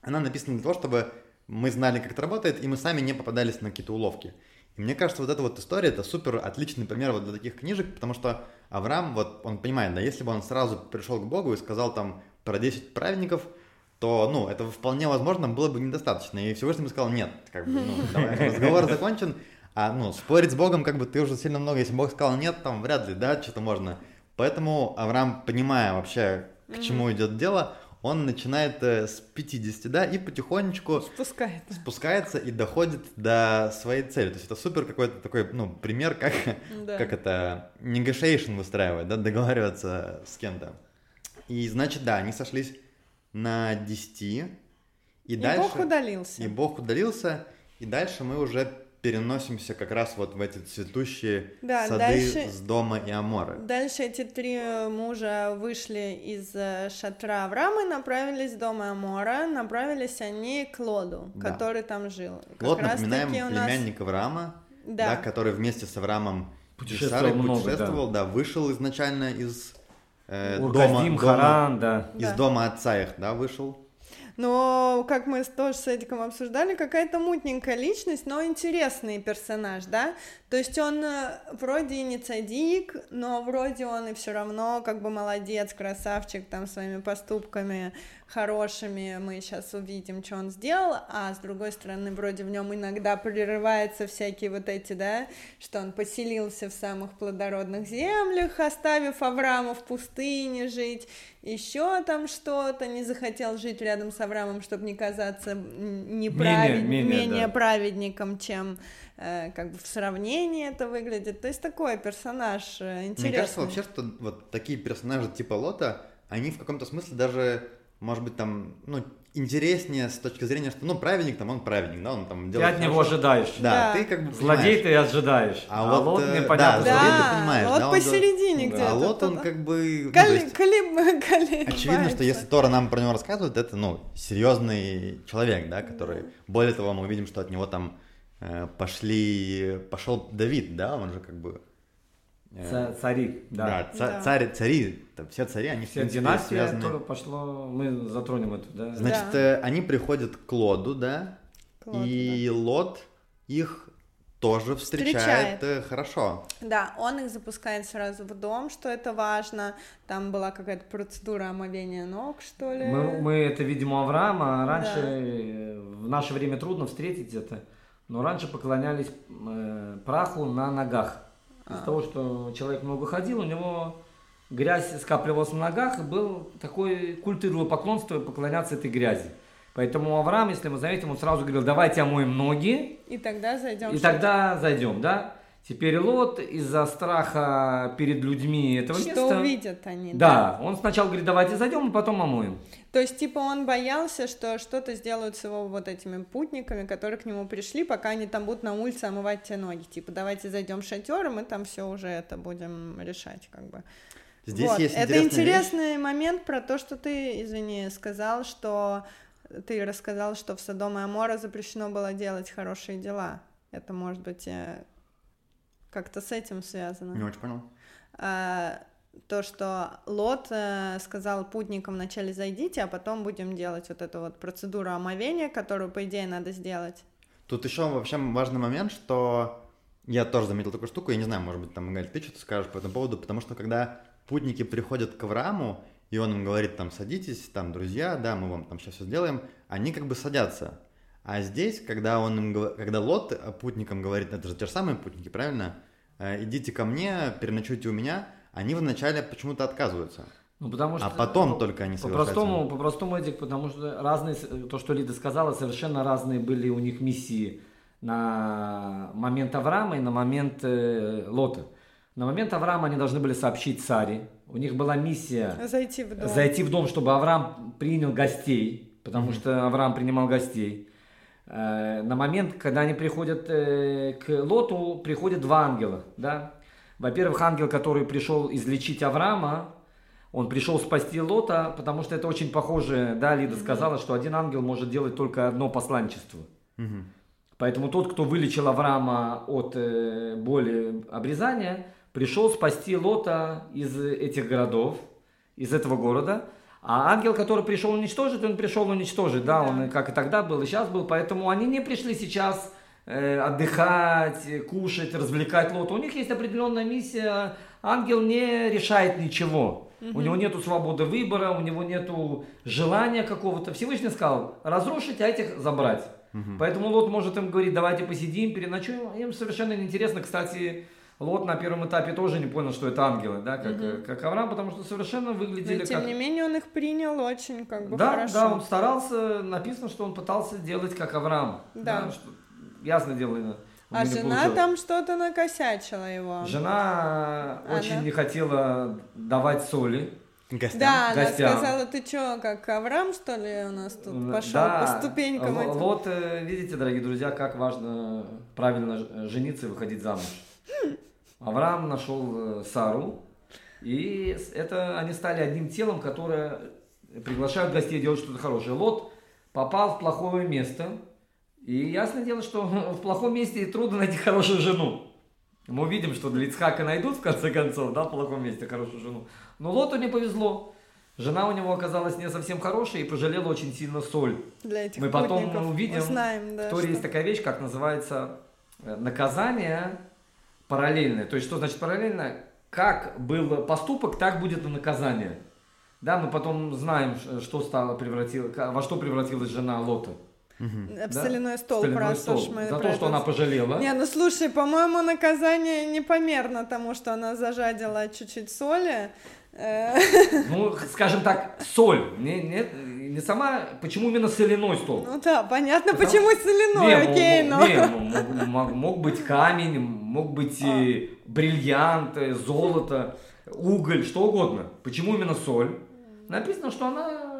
Она написана для того, чтобы мы знали, как это работает, и мы сами не попадались на какие-то уловки. И мне кажется, вот эта вот история, это супер отличный пример вот для таких книжек, потому что Авраам, вот он понимает, да, если бы он сразу пришел к Богу и сказал там про 10 праведников, то, ну, это вполне возможно было бы недостаточно. И Всевышний бы сказал, нет, как бы, ну, давай, разговор закончен, а, ну, спорить с Богом, как бы, ты уже сильно много, если Бог сказал нет, там, вряд ли, да, что-то можно. Поэтому Авраам, понимая вообще, к чему идет дело, он начинает э, с 50, да, и потихонечку Спускается. спускается и доходит до своей цели. То есть это супер какой-то такой, ну, пример, как, Да. как это, negotiation выстраивать, да, договариваться с кем-то. И, значит, да, они сошлись на 10, и, И дальше... Бог удалился. И Бог удалился, и дальше мы уже переносимся как раз вот в эти цветущие Да, сады дальше- с дома и Амора. Дальше эти три э, мужа вышли из э, шатра Авраама и направились в дом Амора. Направились они к Лоду, Да. который там жил. Как Вот, раз напоминаем, нас- племянник Авраама, Да. да, который вместе с Авраамом Путешествовал Сарой много, путешествовал, да. вышел изначально из э, Урказдим, дома, дома- Харан, да. из Да. дома отца их, да, вышел. Но, как мы тоже с Эдиком обсуждали, какая-то мутненькая личность, но интересный персонаж, да? То есть он э, вроде и не цадик, но вроде он и все равно как бы молодец, красавчик, там своими поступками хорошими мы сейчас увидим, что он сделал, а с другой стороны, вроде в нем иногда прерываются всякие вот эти, да, что он поселился в самых плодородных землях, оставив Авраама в пустыне жить, еще там что-то, не захотел жить рядом с Авраамом, чтобы не казаться неправед- Менее- менее, менее да. праведником, чем как бы в сравнении это выглядит. То есть такой персонаж э, интересный. Мне кажется вообще, что вот такие персонажи типа Лота, они в каком-то смысле даже, может быть, там, ну, интереснее с точки зрения, что, ну, праведник там, он праведник, да, он там Ты делает от него хорошо. ожидаешь. Да, Да. ты как бы Злодей понимаешь. ты ожидаешь. А А, вот, вот э, непонятно. да, что злодей Да, ты понимаешь, вот да, посередине Да. где-то. А Лот, он кто-то. как бы... ну, то есть кали- кали- Очевидно, что если. Тора нам про него рассказывает, это, ну, серьезный человек, да, который... Более того, мы видим, что от него там э, пошли... Пошел Давид, да, он же как бы... Ца- Цари, да. Да, ца- Да. царь, цари, там все цари, они в Вся принципе, династия, связаны. которая пошло, мы затронем эту, да? Значит, Да. э, они приходят к Лоду, да, Клод, и Лот их тоже встречает, Встречает. э, хорошо. Да, он их запускает сразу в дом, что это важно. Там была какая-то процедура омовения ног, что ли. Мы, мы это видим у Авраама, а раньше Да. э, в наше время трудно встретить это, но раньше поклонялись э, праху на ногах. А. Из-за того, что человек много ходил, у него грязь скапливалась на ногах, и был такой культ поклонство поклоняться этой грязи. Поэтому Авраам, если мы заметим, он сразу говорил, давайте омоем ноги, И тогда зайдем. и тогда зайдем, да? Теперь Лот из-за страха перед людьми этого что места... увидят они. Да, он сначала говорит, давайте зайдем, и потом омоем. То есть, типа, он боялся, что что-то сделают с его вот этими путниками, которые к нему пришли, пока они там будут на улице омывать те ноги. Типа, давайте зайдем в шатер, и мы там все уже это будем решать, как бы. Здесь Вот. есть Это интересный момент про то, что ты, извини, сказал, что ты рассказал, что в Содом и Амора запрещено было делать хорошие дела. Это может быть э, как-то с этим связано. Не очень понял. А, то, что Лот э, сказал путникам вначале зайдите, а потом будем делать вот эту вот процедуру омовения, которую, по идее, надо сделать. Тут еще вообще важный момент, что я тоже заметил такую штуку, я не знаю, может быть, там, Галь, ты что-то скажешь по этому поводу, потому что когда путники приходят к Аврааму, и он им говорит, там, садитесь, там, друзья, да, мы вам там сейчас все сделаем, они как бы садятся. А здесь, когда он им, когда Лот путникам говорит, это же те же самые путники, правильно? Э, Идите ко мне, переночуйте у меня, они вначале почему-то отказываются. Ну, потому что, А потом ну, только они совершают По-простому, по-простому, Эдик, потому что разные, то, что Лида сказала, совершенно разные были у них миссии на момент Авраама и на момент э, Лота. На момент Авраама они должны были сообщить царе. У них была миссия Зайти в дом. зайти в дом, чтобы Авраам принял гостей, потому что Авраам принимал гостей. Э, На момент, когда они приходят э, к Лоту, приходят два ангела, да. Во-первых, ангел, который пришел излечить Авраама, он пришел спасти Лота, потому что это очень похоже, да, Лида сказала, что один ангел может делать только одно посланничество. Мгм. Поэтому тот, кто вылечил Авраама от э, боли обрезания, пришел спасти Лота из этих городов, из этого города. А ангел, который пришел уничтожить, он пришел уничтожить, да, Да. он как и тогда был, и сейчас был. Поэтому они не пришли сейчас э, отдыхать, э, кушать, развлекать Лота. У них есть определенная миссия. Ангел не решает ничего. У него нету свободы выбора, у него нету желания какого-то. Всевышний сказал, разрушить, а этих забрать. Поэтому Лот может им говорить, давайте посидим, переночуем. Им совершенно неинтересно. Кстати, Лот на первом этапе тоже не понял, что это ангелы, да, как, э, как Авраам, потому что совершенно Но выглядели тем как... не менее он их принял очень как бы Да, хорошо. да, он старался, написано, что он пытался делать как Авраам. Да. что, ясно дело. А жена получилось. там что-то накосячила его. Жена Она- очень не хотела давать соли. Гостям? Да, она Гостям. сказала, ты чё, как Авраам, что ли, у нас тут пошел да. по ступенькам Л- этим? Вот, э, видите, дорогие друзья, как важно правильно жениться и выходить замуж. Авраам нашел э, Сару, и это они стали одним телом, которое приглашают гостей делать что-то хорошее. Лот попал в плохое место, и ясно дело, что в плохом месте трудно найти хорошую жену. Мы увидим, что для Ицхака найдут в конце концов, да, в плохом месте хорошую жену. Но Лоту не повезло. Жена у него оказалась не совсем хорошая и пожалела очень сильно соль. Для этих Мы потом увидим, Узнаем, да, В Торе что- есть такая вещь, как называется э, наказание параллельное. То есть, что значит параллельно? Как был поступок, так будет и наказание. Да, мы потом знаем, что стало превратило, во что превратилась жена Лота. Да? соляной стол Соляной просто стол. мы За про то, это что она пожалела. Не, ну слушай, по-моему, наказание непомерно тому, что она зажадила чуть-чуть соли. Э, Ну, скажем так, соль. Не, не, не сама, почему именно соляной стол? Ну да, понятно, Потому- почему соляной, Не, окей, м- но... не, м- м- мог, мог быть камень, мог быть э, бриллиант, э, золото, уголь, что угодно. Почему именно соль? Написано, что она...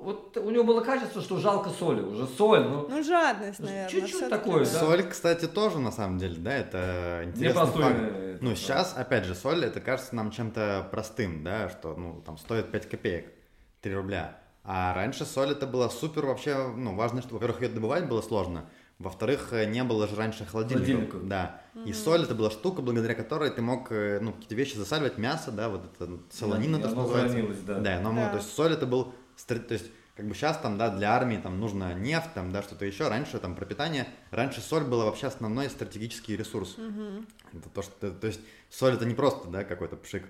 Вот у него было качество, что жалко соли. Уже соль, ну... Ну, жадность, наверное. Чуть-чуть такое, да. Соль, кстати, тоже на самом деле, да, это интересный Непростой, факт. э, Ну, сейчас, опять же, соль, это кажется нам чем-то простым, да, что, ну, там, стоит 5 копеек, 3 рубля. А раньше соль это было супер вообще, ну, важно, что, во-первых, ее добывать было сложно, Во-вторых, э, не было же раньше холодильников. Холодильников. Да. И соль это была штука, благодаря которой ты мог э, ну, какие-то вещи засаливать, мясо, да, вот это солонина, И то, что называется. да. Да, но Да. то есть соль это был, то есть как бы сейчас там, да, для армии там нужно нефть, там, да, что-то еще. Раньше там пропитание, раньше соль была вообще основной стратегический ресурс. Это то, что, то есть соль это не просто, да, какой-то пшик.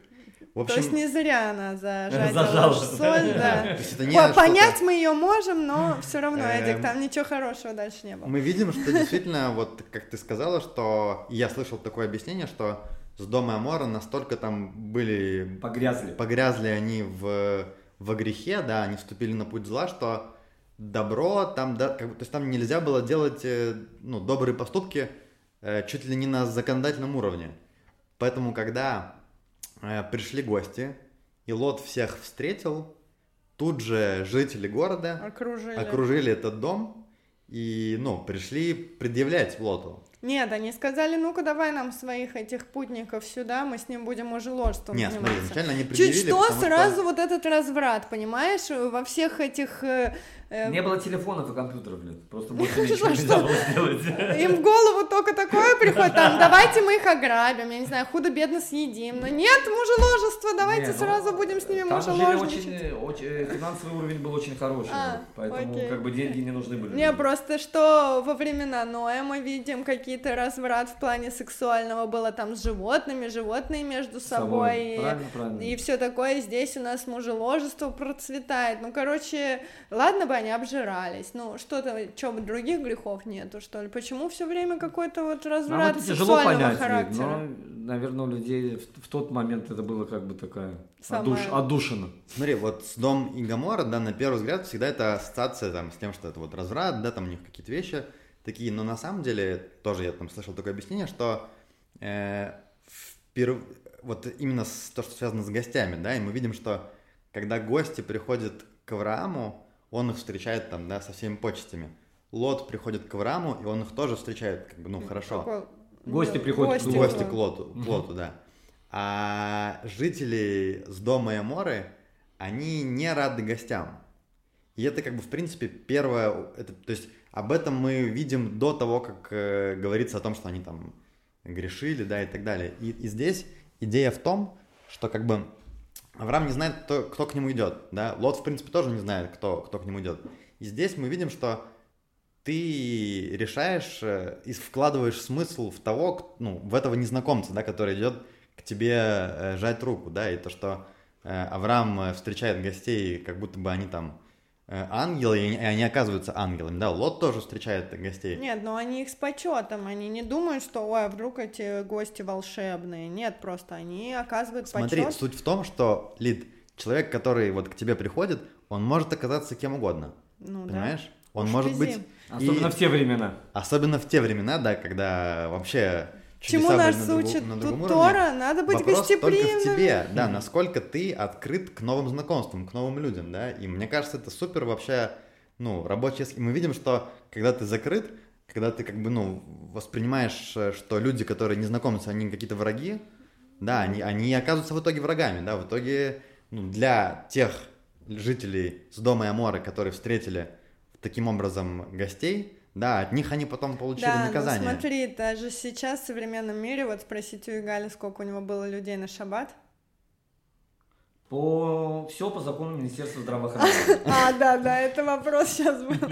В То общем, есть не зря она зажатила Зажала. соль, да. то есть это не По- что-то- Понять мы ее можем, но все равно, Эм, Эдик, там ничего хорошего дальше не было. Мы видим, что действительно, вот как ты сказала, что я слышал такое объяснение, что с дома Амора настолько там были Погрязли. погрязли они в, во грехе, да, они вступили на путь зла, что добро там, да, как то есть там нельзя было делать, э, ну, добрые поступки э, чуть ли не на законодательном уровне. Поэтому, когда пришли гости, и Лот всех встретил, тут же жители города Окружили. окружили этот дом и, ну, пришли предъявлять Лоту. Нет, они сказали, ну-ка давай нам своих этих путников сюда, мы с ним будем уже ложством Нет, смотри, заниматься. изначально они предъявили, Чуть что, сразу вот этот разврат, понимаешь, во всех этих... э, э, Не было телефонов и компьютеров, блин. Просто больше ничего нельзя было сделать. Им в голову только такое приходит, там, давайте мы их ограбим, я не знаю, худо-бедно съедим. Но нет, мужеложество, давайте ну, сразу будем с ними мужеложничать. очень, очень, э, финансовый уровень был очень хороший, А, поэтому как бы деньги не нужны были. Не, просто что во времена Ноя мы видим какие-то разврат в плане сексуального было там с животными, животные между собой. И все такое, здесь у нас мужеложество процветает. Ну, короче, ладно бы они обжирались. Ну, что-то, что бы других грехов нету, что ли? Почему все время какой-то вот Нам разврат это тяжело сексуального понять, характера? но, наверное, у людей в, в тот момент это было как бы такая Самое- отдуш- отдушина. Смотри, вот с Дом и Гамора, да, на первый взгляд всегда это ассоциация там с тем, что это вот разврат, да, там у них какие-то вещи такие, но на самом деле тоже я там слышал такое объяснение, что э, вперв- вот именно с- то, что связано с гостями, да, и мы видим, что когда гости приходят к Аврааму, он их встречает там, да, со всеми почестями. Лот приходит к Аврааму, и он их тоже встречает, как бы, ну, хорошо. Какой- Гости ну, приходят к гости, Гости к Лоту, к Лоту, да. А жители с дома и Аморы, они не рады гостям. И это как бы, в принципе, первое, это, то есть об этом мы видим до того, как э, говорится о том, что они там грешили, да, и так далее. И, и здесь идея в том, что как бы Авраам не знает, кто, кто к нему идет, да, Лот, в принципе, тоже не знает, кто, кто к нему идет. И здесь мы видим, что ты решаешь э, и вкладываешь смысл в того, ну, в этого незнакомца, да, который идет к тебе э, жать руку, да, и то, что э, Авраам встречает гостей, как будто бы они там ангелы, и они, оказываются ангелами, да, Лот тоже встречает гостей. Нет, но они их с почетом, они не думают, что, ой, а вдруг эти гости волшебные. Нет, просто они оказывают Смотри, почет. суть в том, что, Лид, человек, который вот к тебе приходит, он может оказаться кем угодно, Ну да. понимаешь? Он Уж может вези. быть... Особенно и- в те времена. Особенно в те времена, да, когда вообще Чему нас были на, другом уровне. Тора? Надо быть Вопрос только в гостеприимным. тебе, да, насколько ты открыт к новым знакомствам, к новым людям, да, и мне кажется, это супер вообще, ну, рабочий, и мы видим, что когда ты закрыт, когда ты как бы, ну, воспринимаешь, э, что люди, которые не знакомятся, они какие-то враги, да, они, они оказываются в итоге врагами, да, в итоге, ну, для тех жителей с дома и Аморы, которые встретили таким образом гостей, да, от них они потом получили Да, наказание. ну смотри, даже сейчас в современном мире, вот спросите у Игали, сколько у него было людей на шаббат. По... Все по закону Министерства здравоохранения. А, да, да, это вопрос сейчас был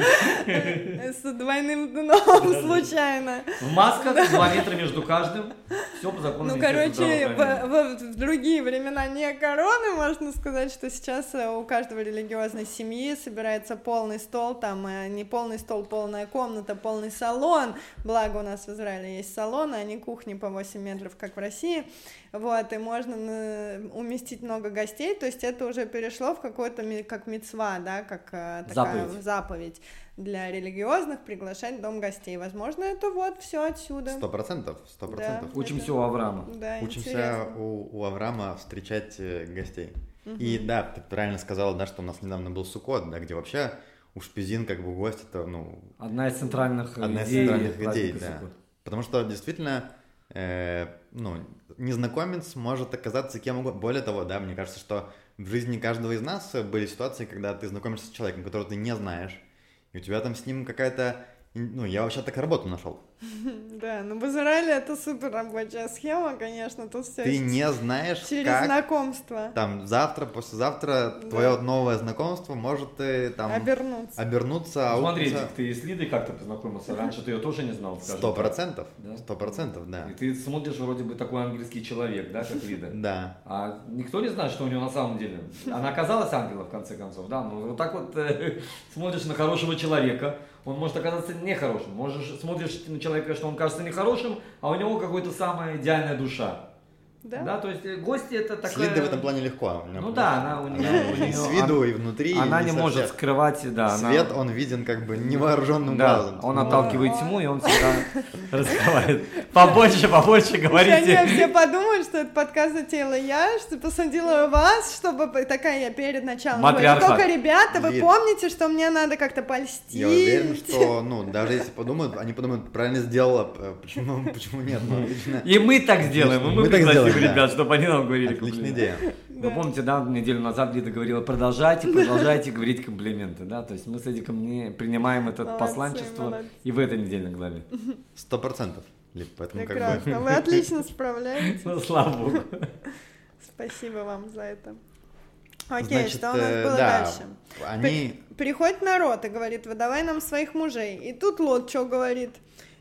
с двойным дном случайно. В масках, два метра между каждым. Все по закону Ну, короче, в другие времена не короны, можно сказать, что сейчас э, у каждого религиозной семьи собирается полный стол, там э, не полный стол, полная комната, полный салон, благо у нас в Израиле есть салоны, а не кухни по 8 метров, как в России, вот, и можно уместить много гостей, то есть это уже перешло в какой-то, ми- как мецва, да, как э, такая Заповедь. заповедь для религиозных приглашать в дом гостей, возможно, это вот все отсюда. Сто процентов, сто процентов. Учимся у Авраама. Да, Учимся интересно. у, у Авраама встречать э, гостей. И да, ты правильно сказала, да, что у нас недавно был Сукот, да, где вообще у Шпизин как бы гость это, ну, Одна из центральных одна из центральных идей, да. Суккот. Потому что действительно, э, ну, незнакомец может оказаться кем угодно. Более того, да, мне кажется, что в жизни каждого из нас были ситуации, когда ты знакомишься с человеком, которого ты не знаешь, и у тебя там с ним какая-то Ну, я вообще так работу нашел. Да, ну в Израиле это супер рабочая схема, конечно, тут все Ты не знаешь, через как знакомство там завтра, послезавтра Да. твое новое знакомство может э, там обернуться. обернуться, Ну, Смотри, аукнуться. ты с Лидой как-то познакомился. Раньше ты ее тоже не знал, Сто процентов. Да? Сто процентов, да. И ты смотришь вроде бы такой ангельский человек, да, как Лида. Да. А никто не знает, что у нее на самом деле. Она оказалась ангелом, в конце концов, да? Ну, вот так вот э, смотришь на хорошего человека, он может оказаться нехорошим. Можешь, смотришь на человека, что он кажется нехорошим, а у него какая-то самая идеальная душа. Да? то есть э, гости это такая... Лидой в этом плане легко. У меня Ну да, она у нее... у И нее- С виду и внутри. Она и не со может всех. скрывать, да. она- Свет, он виден как бы невооруженным Да, глазом. он отталкивает тьму, и он всегда раскрывает. Побольше, побольше Они говорите. все подумают, что это подкаст затеяла я, что посадила вас, чтобы такая я перед началом. Только, ребята, вы помните, что мне надо как-то польстить. Я уверен, что, ну, даже если подумают, они подумают, правильно сделала, почему, почему нет. И мы так сделаем, и мы, Мы так сделаем, да. ребят, чтобы они нам говорили Отличная комплименты. идея. Вы помните, да, неделю назад Лида говорила, продолжайте, продолжайте говорить комплименты, да, то есть мы с Эдиком не принимаем это Молодцы, посланчество молодцы. и в этой недельной главе. Сто процентов. Поэтому как бы... Вы отлично справляетесь. Ну, слава богу. Спасибо вам за это. Окей, Значит, что у нас э, было да, дальше? Они... Приходит народ и говорит, выдавай нам своих мужей. И тут Лот что говорит?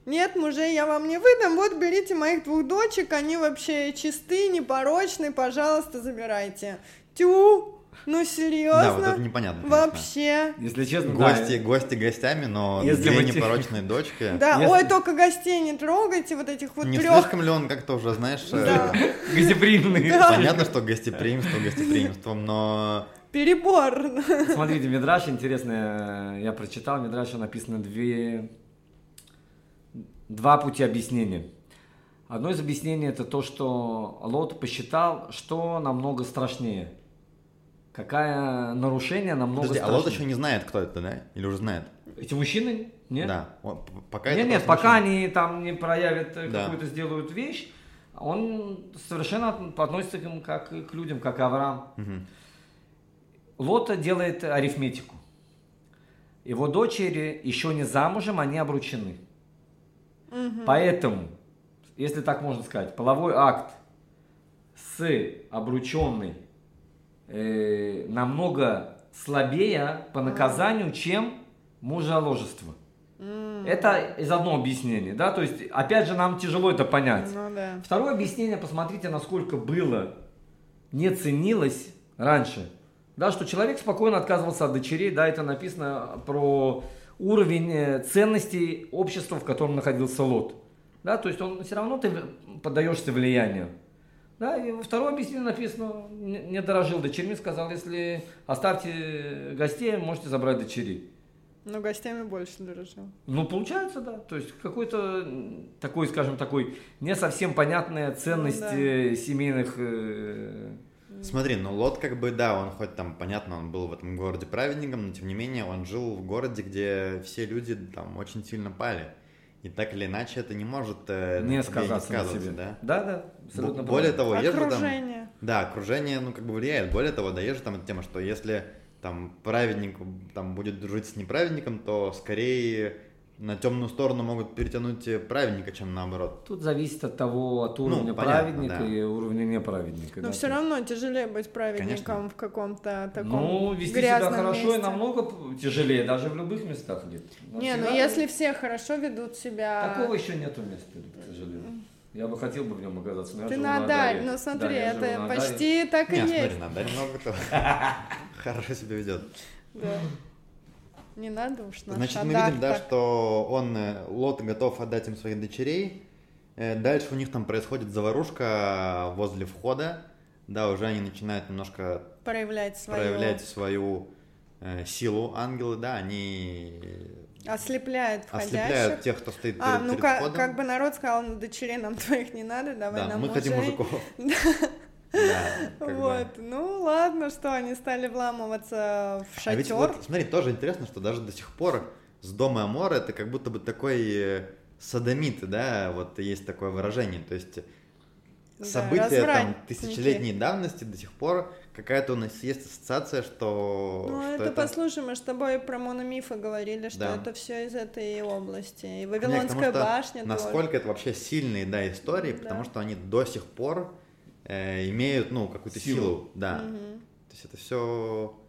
Нет, мужей я вам не выдам, вот берите моих двух дочек, они вообще чисты, непорочны, пожалуйста, забирайте. Тю, ну серьезно? Да, вот это непонятно. конечно. Вообще. Если честно, да, Гости, гости гостями, но Если две мы те- непорочные дочки. Да, Если- ой, только гостей не трогайте, вот этих вот Не трех. слишком ли он как-то уже, знаешь, э, Да. гостеприимные. понятно, что гостеприимство гостеприимством, но Перебор. Смотрите, Мидраш интересный, я прочитал, в Мидраше написано две, два пути объяснения. Одно из объяснений это то, что Лот посчитал, что намного страшнее. Какое нарушение намного Подожди, а страшнее. Лот еще не знает, кто это, да? Или уже знает? Эти мужчины? Нет? Да. Пока нет, нет, пока мужчина. они там не проявят э, Да. какую-то, сделают вещь, он совершенно от- относится к ним как к людям, как Авраам. Мгм. Лота делает арифметику. Его дочери еще не замужем, они обручены. Поэтому, если так можно сказать, половой акт с обрученной э, намного слабее по наказанию, чем мужеложество. Это из одного объяснения, да, то есть, опять же, нам тяжело это понять. Ну да. Второе объяснение, посмотрите, насколько было не ценилось раньше. Да, что человек спокойно отказывался от дочерей, да, это написано про уровень э, ценностей общества, в котором находился Лот. Да, то есть он все равно ты поддаешься влиянию. Да, и во второе объяснение написано, не, дорожил дочерьми, сказал, если оставьте гостей, можете забрать дочерей. Но гостями больше дорожил. Ну, получается, да. То есть какой-то такой, скажем, такой не совсем понятная ценность Ну да. э, семейных... Смотри, ну Лот как бы, да, он хоть там, понятно, он был в этом городе праведником, но тем не менее он жил в городе, где все люди там очень сильно пали. И так или иначе это не может э, на не сказаться на сказываться, себе. да? Да, да, абсолютно Б- Более того, же там... Окружение. Да, окружение, ну, как бы влияет. Более того, да, есть же там эта тема, что если там праведник там будет дружить с неправедником, то скорее на темную сторону могут перетянуть э, праведника, чем наоборот. Тут зависит от того, от уровня Ну, понятно, праведника да. и уровня неправедника. Но да, все равно тяжелее быть праведником Конечно. в каком-то таком Ну, вести грязном себя хорошо месте. и намного тяжелее, даже в любых местах нет. Но Не, ну если все хорошо ведут себя... Такого еще нету места, к сожалению. Я бы хотел бы в нем оказаться. но я Ты живу на на Дарь, Даре. ну смотри, Да, я это на почти так и Не, есть. смотри, надо много кто хорошо себя ведет. Да. Не надо уж наш Значит, мы видим, да, что он, э, Лот готов отдать им своих дочерей. Э, Дальше у них там происходит заварушка возле входа. Да, уже они начинают немножко проявлять свою... проявлять свою э, силу ангелы, да, они Ослепляет входящих. ослепляют тех, кто стоит А, перед, ну перед как, входом. как бы народ сказал, ну дочерей нам твоих не надо, давай да, нам мы хотим мужей». мужиков. Да. Вот, ну ладно, что они стали вламываться в А ведь шатер. вот, смотри, тоже интересно, что даже до сих пор с дома Амора это как будто бы такой э, садомит, да, вот есть такое выражение. То есть Да, события там тысячелетней давности до сих пор какая-то у нас есть ассоциация, что, Ну, что это, послушай, мы с тобой про мономифы говорили, что Да. это все из этой области. И Вавилонская что башня тоже. Насколько это вообще сильные, да, истории, Да. потому что они до сих пор э, имеют, ну, какую-то Силу. силу. да. Мгм. То есть это все,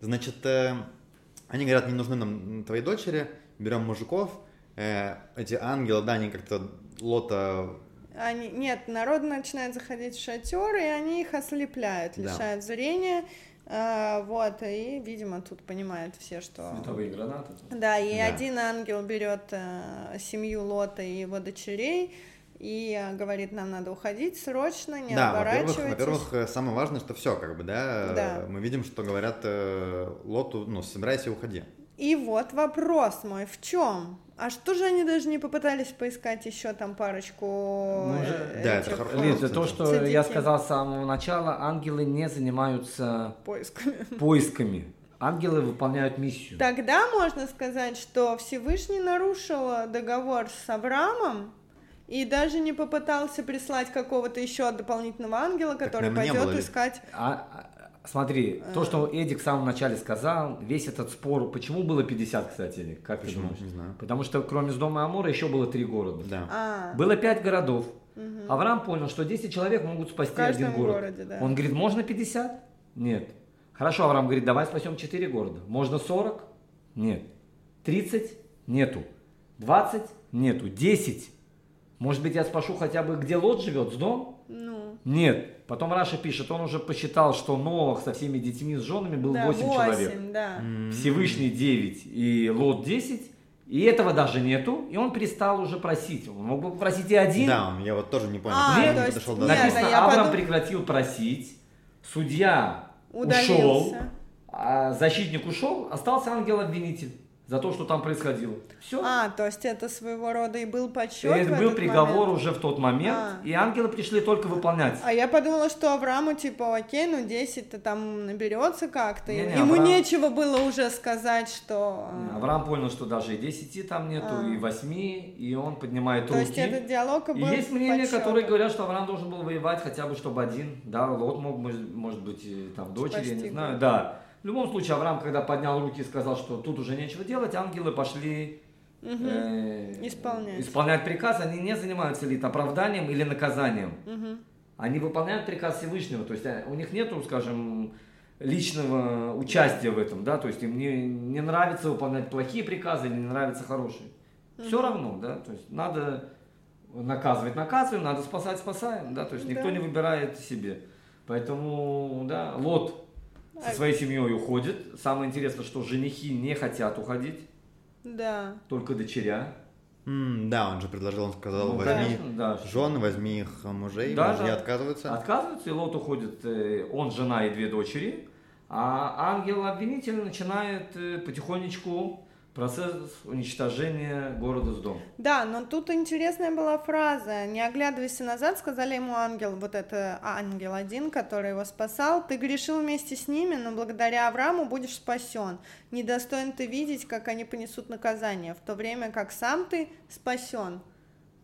значит, э, они говорят, не нужны нам твои дочери, берем мужиков, э, эти ангелы, да, они как-то лота Они, нет, народ начинает заходить в шатер, и они их ослепляют, Да. лишают зрения. а, вот, и, видимо, тут понимают все, что... Световые гранаты. Да, и Да. один ангел берет э, семью Лота и его дочерей и э, говорит, нам надо уходить срочно, не да, во-первых, оборачивайтесь. во-первых, э, самое важное, что все, как бы, да, Да. мы видим, что говорят э, лоту, ну, собирайся, уходи. И вот вопрос мой, в чем? А что же они даже не попытались поискать еще там парочку Ну, э, же- да, это этих, хорошо. Лид, это то, что Цветики. я сказал с самого начала, ангелы не занимаются поисками? поисками. Ангелы выполняют миссию. Тогда можно сказать, что Всевышний нарушил договор с Авраамом и даже не попытался прислать какого-то еще дополнительного ангела, который пойдет искать. А, а, смотри, то, что Эдик в самом начале сказал, весь этот спор, почему было 50, кстати, Эдик, как ты Почему? думаешь? Не знаю. Потому что кроме Сдома и Амора еще было три города. Да. А, Было пять городов. Авраам понял, что 10 человек могут в спасти каждом один город. городе, да. Он говорит, можно 50? Нет. Хорошо, Авраам говорит, давай спасем 4 города. Можно 40? Нет. 30? Нету. 20? Нету. 10? Может быть, я спашу хотя бы, где Лот живет, с дом? Ну, Нет. Потом Раша пишет, он уже посчитал, что Ноах со всеми детьми, с женами был да, 8 человек. да. Всевышний 9 и Лот 10. И этого даже нету, и он перестал уже просить. Он мог бы попросить и один. Да, я вот тоже не понял, А, почему то есть нет, этого. Написано, а я Авраам подум- прекратил просить, судья Удалился. ушел, а защитник ушел, остался ангел-обвинитель за то, что там происходило. Все. А, то есть это своего рода и был И подсчет. это в был приговор момент? уже в тот момент, А. и ангелы пришли только выполнять. А я подумала, что Аврааму типа, окей, ну 10-то там наберется как-то. Не-не, Ему Авраам- нечего было уже сказать, что... э, Авраам понял, что даже и 10 там нету, А. и 8, и он поднимает То руки. есть этот диалог и И был есть мнения, подсчётом. которые говорят, что Авраам должен был воевать хотя бы, чтобы один, да, Лот мог, может быть, и там дочери, я Спасти не знаю, был. да. В любом случае, Авраам, когда поднял руки и сказал, что тут уже нечего делать, ангелы пошли Мгм. э, Исполнять. исполнять приказ, они не занимаются ли это оправданием или наказанием. Мгм. Они выполняют приказ Всевышнего, то есть э, у них нету, скажем, личного участия в этом, да, то есть им не, не нравится выполнять плохие приказы, не нравятся хорошие. Все равно, да, то есть надо наказывать, наказываем, надо спасать, спасаем, да, то есть никто Да. не выбирает себе. Поэтому, да, Лот со А- своей семьей уходит. Самое интересное, что женихи не хотят уходить, Да. только дочеря. М, да, он же предложил, он сказал, Ну, возьми конечно, да. жен, возьми их мужей, Да, мужья да. отказываются. Отказываются, и Лот уходит, э, он, жена и две дочери, а ангел-обвинитель начинает э, потихонечку процесс уничтожения города с дом. Да, но тут интересная была фраза. Не оглядывайся назад, сказали ему ангел, вот это ангел один, который его спасал. Ты грешил вместе с ними, но благодаря Аврааму будешь спасен. Недостоин ты видеть, как они понесут наказание, в то время как сам ты спасен.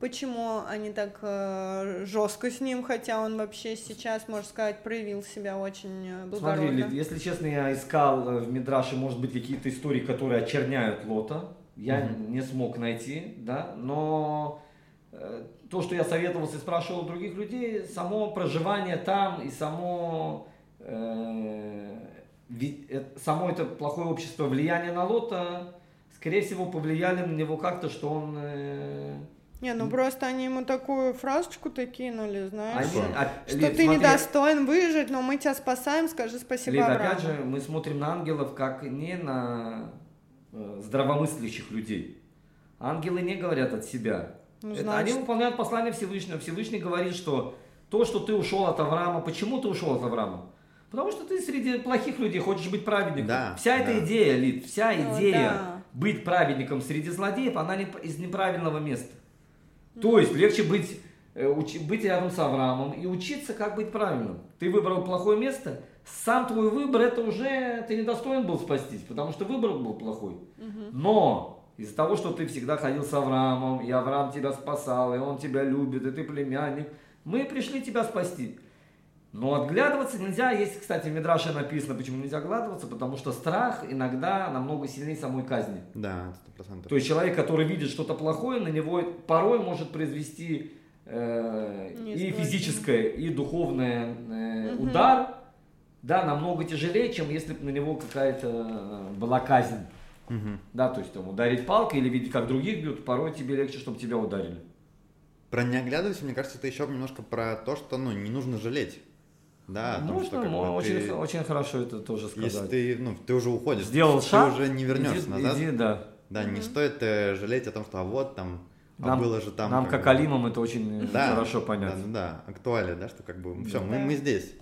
Почему они так э, жестко с ним, хотя он вообще сейчас, можно сказать, проявил себя очень э, Смотри, благородно. Лид, если честно, я искал э, в Мидраше, может быть, какие-то истории, которые очерняют Лота. Я Мгм. не смог найти, да, но э, то, что я советовался и спрашивал у других людей, само проживание там и само, э, э, само это плохое общество, влияние на Лота, скорее всего, повлияли на него как-то, что он... э, Не, ну просто они ему такую фразочку-то кинули, знаешь. они- а, Что Лид, ты смотри, недостоин выжить, но мы тебя спасаем, скажи спасибо Лид, Аврааму. опять же, мы смотрим на ангелов как не на э, здравомыслящих людей. Ангелы не говорят от себя. Ну, Это значит- Они выполняют послание Всевышнего. Всевышний говорит, что то, что ты ушел от Авраама, почему ты ушел от Авраама? Потому что ты среди плохих людей хочешь быть праведником. Да, вся эта да. идея, Лид, вся Ну, идея да. быть праведником среди злодеев, она не- из неправильного места. То есть легче быть, э, учи- быть рядом с Авраамом и учиться, как быть правильным. Ты выбрал плохое место, сам твой выбор, это уже ты недостоин был спастись, потому что выбор был плохой. Но из-за того, что ты всегда ходил с Авраамом, и Авраам тебя спасал, и он тебя любит, и ты племянник, Мы пришли тебя спасти. Но отглядываться нельзя. Есть, кстати, в Мидраше написано, почему нельзя оглядываться, потому что страх иногда намного сильнее самой казни. Да, сто процентов. То есть человек, который видит что-то плохое, на него порой может произвести э, и физическое, и духовное э, удар, да, намного тяжелее, чем если бы на него какая-то э, была казнь. Мгм. Да, то есть там ударить палкой или видеть, как других бьют, порой тебе легче, чтобы тебя ударили. Про не оглядывайся, мне кажется, это еще немножко про то, что ну не нужно жалеть. Да, Можно, что, как бы, мо- очень, ты- очень хорошо это тоже сказать. Если ты, ну, ты уже уходишь, Сделал ты шаг, уже не вернешься иди, назад. иди, да. Да, не стоит э, жалеть о том, что а вот там, а Нам, было же там. нам как бы- алимам это очень э, Да, хорошо понятно. Да, да, да, актуально, да, что как бы все, мы, Да. мы здесь.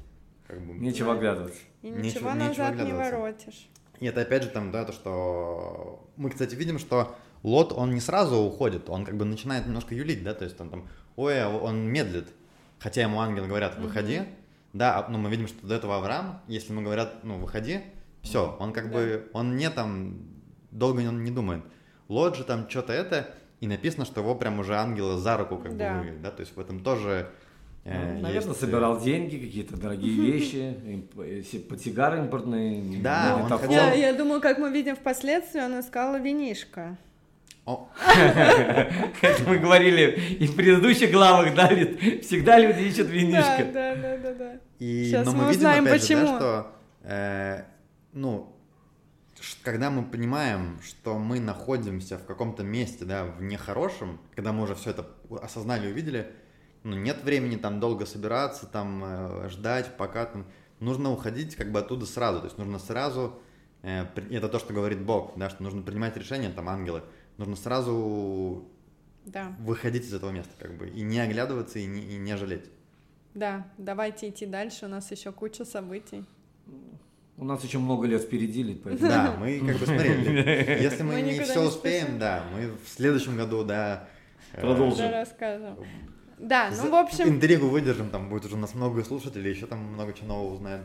Как бы. Нечего оглядываться. И Нечего- ничего нечего назад не оглядываться. воротишь. Это опять же там, да, то, что мы, кстати, видим, что Лот, он не сразу уходит, он как бы начинает немножко юлить, да, то есть он там, ой, а он медлит, хотя ему ангелы говорят, выходи, да, а, ну мы видим, что до этого Авраам, если ему говорят, ну выходи, все, он как Да. бы, он не там, долго он не думает. Лот же там что-то это, и написано, что его прям уже ангелы за руку как Да. бы вывели, да, то есть в этом тоже э, Ну, Наверное, есть, э, собирал деньги, какие-то дорогие вещи, э, подсигары импортные. Да, он хотел- Я, я думаю, как мы видим впоследствии, он искал винишко. Как мы говорили и в предыдущих главах, да, ведь всегда люди ищут Да, винишко. да, да, да, да. И, Щас но мы мы, видим, узнаем, опять же, да, почему. что, э, ну, когда мы понимаем, что мы находимся в каком-то месте, да, в нехорошем, когда мы уже все это осознали, увидели, ну, нет времени там долго собираться, там, э, ждать, пока там, нужно уходить как бы оттуда сразу, то есть нужно сразу, э, это то, что говорит Бог, да, что нужно принимать решения, там, ангелы, нужно сразу Да, выходить из этого места, как бы, и не оглядываться, и не, и не жалеть. Да, давайте идти дальше, у нас еще куча событий. У нас еще много лет впереди, поэтому... Да, мы как бы смотрели. Если мы, Мы не все не успеем, да, мы в следующем году, да. э, Продолжим. Да, расскажем. Да, за- ну, в общем, Интригу выдержим, там будет уже у нас много слушателей, еще там много чего нового узнаем.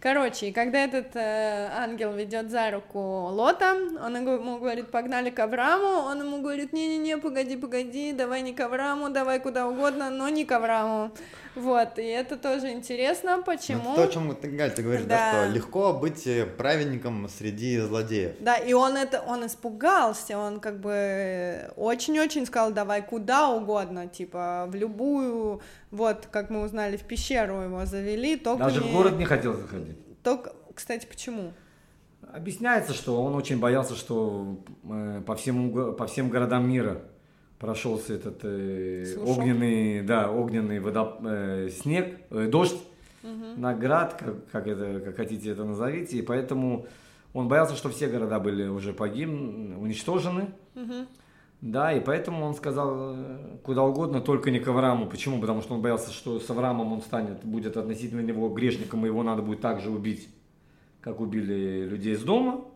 Короче, когда этот э, ангел ведет за руку Лота, он ему говорит, погнали к Аврааму, он ему говорит, не-не-не, погоди, погоди, давай не к Аврааму, давай куда угодно, но не к Аврааму. Вот, и это тоже интересно, Ну, почему... это то, о чем ты, Галь, ты говоришь, да. Да. что легко быть э, праведником среди злодеев. Да, и он это, он испугался, он как бы очень-очень сказал, давай куда угодно, типа в любую, вот, как мы узнали, в пещеру его завели, только Даже не... в город не хотел заходить. Только, кстати, почему? Объясняется, что он очень боялся, что э, по, всем, уго- по всем городам мира прошелся этот э, Слушок. огненный, да, огненный водоп- э, снег, э, дождь на град, как, как это, как хотите это назовите, и поэтому он боялся, что все города были уже погиб, уничтожены, Мгм. Да, и поэтому он сказал э, куда угодно, только не к Аврааму. Почему? Потому что он боялся, что с Авраамом он станет, будет относительно него грешником, и его надо будет также убить, как убили людей из дома.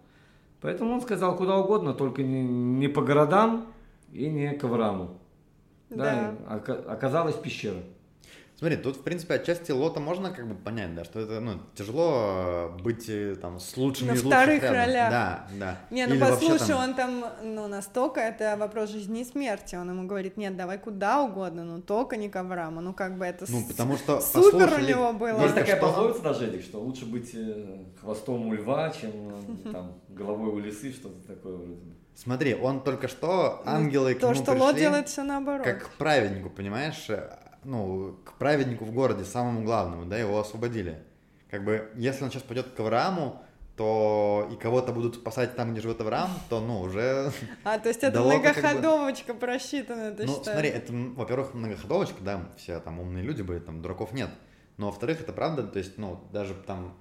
Поэтому он сказал куда угодно, только не, не по городам и не к Аврааму. Да, Да. оказалась пещера. Смотри, тут, в принципе, отчасти Лота можно как бы понять, да, что это, ну, тяжело э, быть э, там с лучшими На из вторых лучших рядом. ролях. Да, да. Не, ну Или вообще послушай, там- он там, ну, настолько это вопрос жизни и смерти. Он ему говорит, нет, давай куда угодно, но только не к Аврааму. Ну, как бы это Ну, потому что, супер у послушали- него было. Есть такая что- пословица даже, Эдик, что лучше быть э, хвостом у льва, чем там головой у лисы, что-то такое вроде бы. Смотри, он только что, ангелы к Ну, То, нему что Лот пришли, делает все наоборот. как к праведнику, понимаешь? Ну, к праведнику в городе, самому главному, да, его освободили. Как бы, если он сейчас пойдет к Аврааму, то и кого-то будут спасать там, где живет Авраам, то, ну, уже... А, то есть это Лота как бы- многоходовочка просчитана, ты ну, считаешь? смотри, это, во-первых, многоходовочка, да, все там умные люди были, там дураков нет. Но, во-вторых, это правда, то есть, ну, даже там,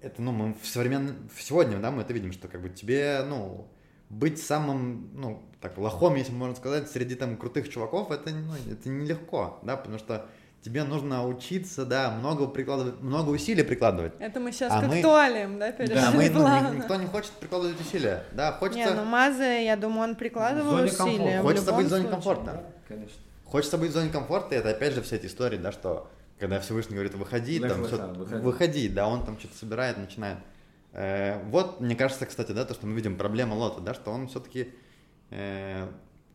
это, ну, мы в современном, сегодня, да, мы это видим, что как бы тебе, ну, быть самым, ну, так, лохом, если можно сказать, среди там крутых чуваков, это, ну, это нелегко, да, потому что тебе нужно учиться, да, много прикладывать, много усилий прикладывать. Это мы сейчас А к мы- актуалиям, да, перешли Да, мы, ну, никто не хочет прикладывать усилия, да, Не, хочется, ну Мазы, я думаю, он В прикладывал зоне усилия. комфорта. в Хочется быть в зоне случае. комфорта. Да, конечно. Хочется быть в зоне комфорта, и это опять же все эти истории, да, что когда Всевышний говорит, выходи, Лех там, выходи. выходи, да, он там что-то собирает, начинает. Э, вот, мне кажется, кстати, да, то, что мы видим проблема Лота, да, что он все-таки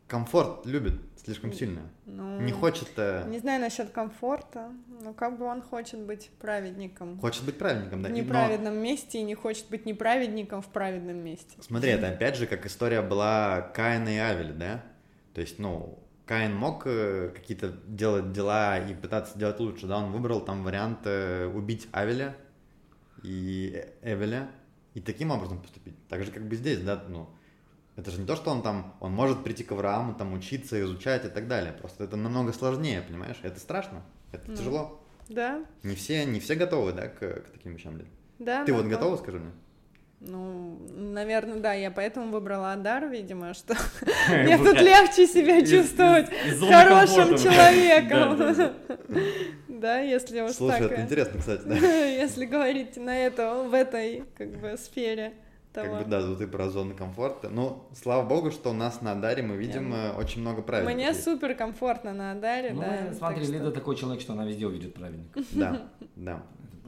комфорт любит слишком сильно. Ну, Не хочет... э, Не знаю насчет комфорта, но как бы он хочет быть праведником Хочет быть праведником, да. в и- но- неправедном месте и не хочет быть неправедником в праведном месте. Смотри, это опять же как история была Каина и Авеля, да? То есть, ну, Каин мог э, какие-то делать дела и пытаться делать лучше, да? Он выбрал там вариант э, убить Авеля и Эвеля и таким образом поступить. Так же, как бы здесь, да, ну, это же не то, что он там, он может прийти к Аврааму, там, учиться, изучать и так далее. Просто это намного сложнее, понимаешь? Это страшно, это Ну. тяжело. Да, Не все, не все готовы, да, к, к таким вещам. Да. Ты да, вот да. готова, скажи мне? Ну, наверное, да, я поэтому выбрала Адар, видимо, что мне тут легче себя чувствовать зоны хорошим человеком. Да, если уж Слушай, так, это э, интересно, кстати, да. если говорить на это, в этой, как бы, сфере Как того. бы, да, вот ты про зону комфорта. Ну, слава богу, что у нас на Адаре мы видим Я- э, очень много правил. Мне супер комфортно на Адаре, Ну, да. смотри, так что- Лида такой человек, что она везде увидит праведника. Да, да.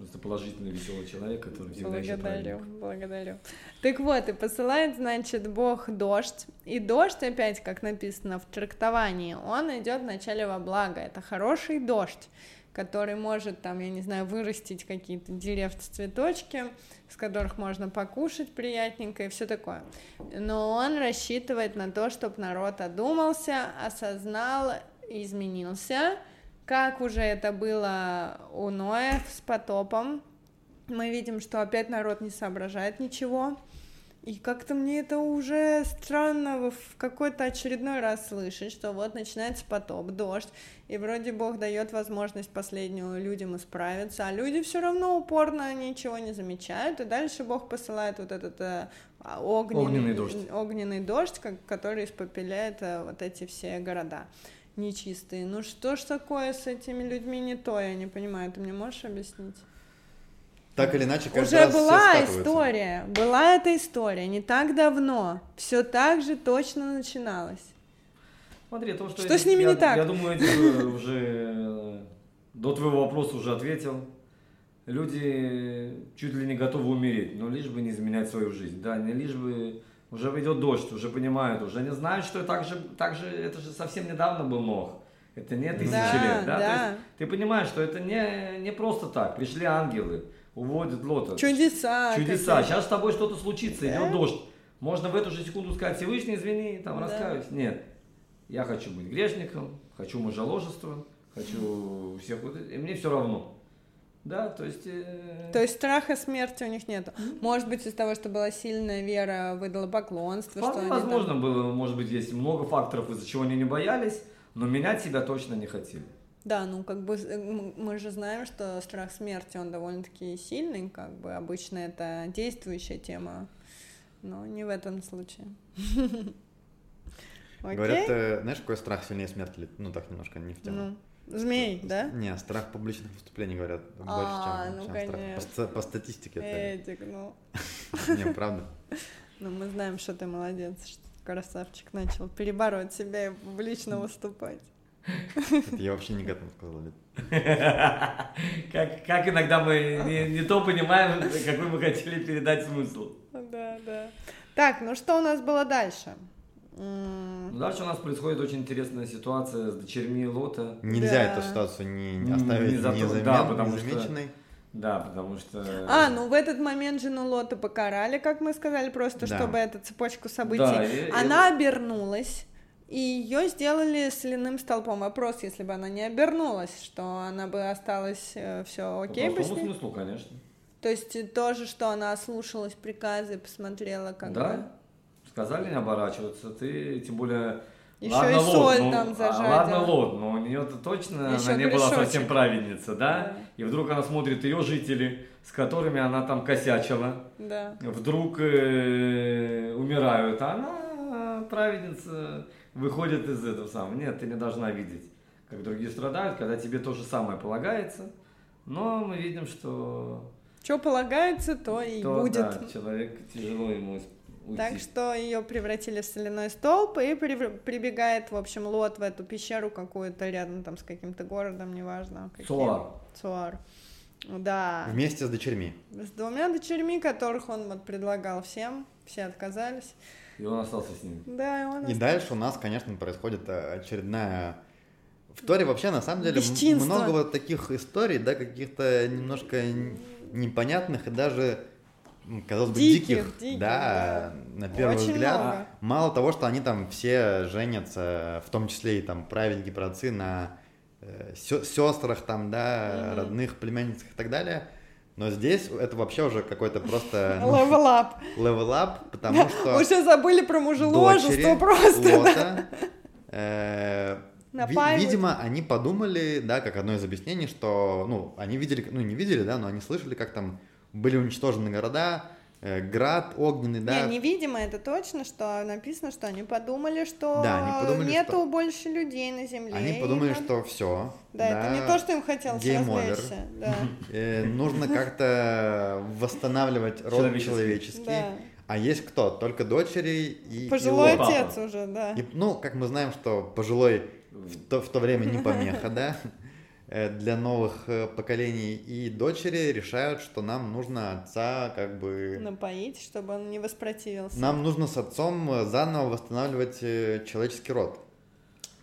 Просто положительный, веселый человек, который всегда Благодарю, благодарю. Так вот, и посылает, значит, Бог дождь. И дождь, опять, как написано в трактовании, он идет вначале во благо. Это хороший дождь, который может, там, я не знаю, вырастить какие-то деревца, цветочки, с которых можно покушать приятненько и все такое. Но он рассчитывает на то, чтобы народ одумался, осознал, изменился, как уже это было у Ноя с потопом, мы видим, что опять народ не соображает ничего. И как-то мне это уже странно в какой-то очередной раз слышать, что вот начинается потоп, дождь, и вроде Бог дает возможность последнюю людям исправиться, а люди все равно упорно ничего не замечают, и дальше Бог посылает вот этот э, а, огненный, Огненный дождь. огненный дождь, который испопеляет э, вот эти все города нечистые. Ну что ж такое с этими людьми не то, я не понимаю, ты мне можешь объяснить? Так или иначе, каждый Уже раз все была скатываются. история, была эта история не так давно, все так же точно начиналось. Смотри, то, что, Что эти- с ними я, не так? Я думаю, эти уже э, до твоего вопроса уже ответил. Люди чуть ли не готовы умереть, но лишь бы не изменять свою жизнь. Да, не лишь бы уже идет дождь, уже понимают, уже не знают, что так же, так же это же совсем недавно был Нох. Это не тысячи Да, лет, да? То да. есть ты понимаешь, что это не, не просто так. Пришли ангелы, уводят Лота. Чудеса. Чудеса. Сейчас с тобой что-то случится, Да? идет дождь. Можно в эту же секунду сказать, Всевышний, извини, там, Да. раскаюсь. Нет. Я хочу быть грешником, хочу мужеложества, хочу всех вот и мне все равно. Да, то есть... э, То есть страха смерти у них нету. Может быть, из того, что была сильная вера, выдала поклонство, что вполне там- возможно было, может быть, есть много факторов, из-за чего они не боялись, но менять себя точно не хотели. Да, ну как бы э, мы же знаем, что страх смерти, он довольно-таки сильный, как бы обычно это действующая тема, но не в этом случае. Говорят, э, знаешь, какой страх сильнее смерти? Ну, так немножко не в тему. Змей, да? Не, страх публичных выступлений, говорят, больше, А, чем, ну, чем страх. По, конечно. по статистике это... Эдик, ну, Не, правда. ну мы знаем, что ты молодец, что красавчик начал перебороть себя и публично выступать. Это я вообще не к этому сказал. Лид. Как, как иногда мы не, не то понимаем, какой мы хотели передать смысл. Да, да. Так, ну что у нас было дальше? Ну, Дальше у нас происходит очень интересная ситуация с дочерьми Лота. Нельзя Да. эту ситуацию не, не Не оставить затронуть, незамен- да, потому что- незамеченной. Да, потому что... А, ну в этот момент жену Лота покарали, как мы сказали, просто Да. чтобы эту цепочку событий. Да, и- и- Она обернулась, и ее сделали соляным столпом. Вопрос, если бы она не обернулась, что она бы осталась все окей По бы с ней? смыслу, конечно. То есть э, тоже, что она слушалась приказы, посмотрела, как бы. Сказали не оборачиваться, ты тем более... Еще ладно, и соль ну, там зажарила. Ладно, Лот, но у нее-то точно Ещё она не была совсем праведница, да? Да. И вдруг она смотрит ее жители, с которыми она там косячила, Да. вдруг э, умирают, а она праведница выходит из этого самого. Нет, ты не должна видеть, как другие страдают, когда тебе то же самое полагается. Но мы видим, что Что полагается, то и то, будет. да, человек тяжело ему уйти. Так что ее превратили в соляной столб, и прибегает, в общем, Лот в эту пещеру какую-то рядом там с каким-то городом, неважно. каким. Цуар. Цуар. Да. Вместе с дочерьми. С двумя дочерьми, которых он вот предлагал всем, все отказались. И он остался с ними. Да, и он И остался. дальше у нас, конечно, происходит э, очередная... В Торе вообще, на самом деле, Бесчинство. много вот таких историй, да, каких-то немножко непонятных и даже, казалось бы, Диких, диких, диких, да, на первый Очень взгляд. много. Мало того, что они там все женятся, в том числе и там праведники, праотцы, на сестрах там, да, Мгм. родных племянницах и так далее. Но здесь это вообще уже какой-то просто ну, Level up. level up, потому что Уже забыли про мужеложество просто. Лота, э, Напаивают. видимо, они подумали, да, как одно из объяснений, что, ну, они видели, ну, не видели, да, но они слышали, как там были уничтожены города, э, град огненный, да, Не, невидимо это точно, что написано, что они подумали, что Да, они подумали, нету что- больше людей на земле. они и подумали, надо- что все, Да, это не то, что им хотелось game over. развлечься. Да. Э, нужно как-то восстанавливать род Человеческий. Да. А есть кто? Только дочери и и Пожилой. Папа. отец уже, да. И, ну, как мы знаем, что пожилой в то, в то время не помеха, да, для новых э, поколений. И дочери решают, что нам нужно отца как бы... Напоить, чтобы он не воспротивился. Нам нужно с отцом э, заново восстанавливать э, человеческий род.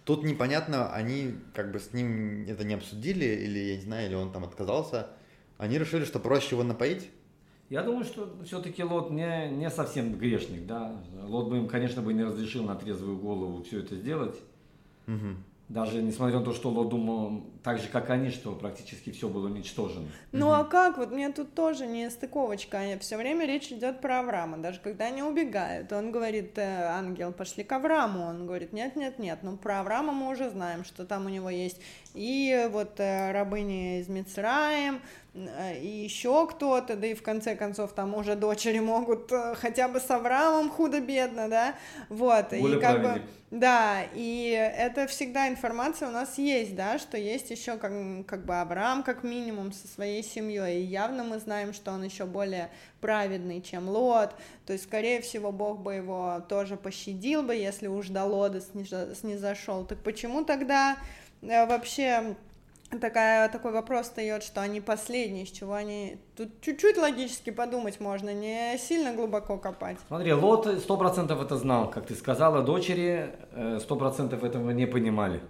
Тут непонятно, они как бы с ним это не обсудили, или, я не знаю, или он там отказался. Они решили, что проще его напоить. Я думаю, что все-таки Лот не, не совсем грешник, да. Лот бы им, конечно, бы не разрешил на трезвую голову все это сделать. Мгм. Даже несмотря на то, что Лот думал так же, как они, что практически все было уничтожено. Ну а как? Вот мне тут тоже не стыковочка. Все время речь идет про Авраама. Даже когда они убегают, он говорит, «Э, ангел, пошли к Аврааму. Он говорит, нет, нет, нет. Ну про Авраама мы уже знаем, что там у него есть и вот э, рабыни из Мицраем, э, и еще кто-то, да и в конце концов там уже дочери могут э, хотя бы с Авраамом худо-бедно, да, вот, Более и как бы, праведник. да, и это всегда информация у нас есть, да, что есть еще как, как бы Авраам как минимум со своей семьей, и явно мы знаем, что он еще более праведный, чем Лот, то есть, скорее всего, Бог бы его тоже пощадил бы, если уж до Лода снизошел, так почему тогда э, вообще такая, такой вопрос встает, что они последние, с чего они... Тут чуть-чуть логически подумать можно, не сильно глубоко копать. Смотри, Лот сто процентов это знал, как ты сказала, дочери э, сто процентов этого не понимали.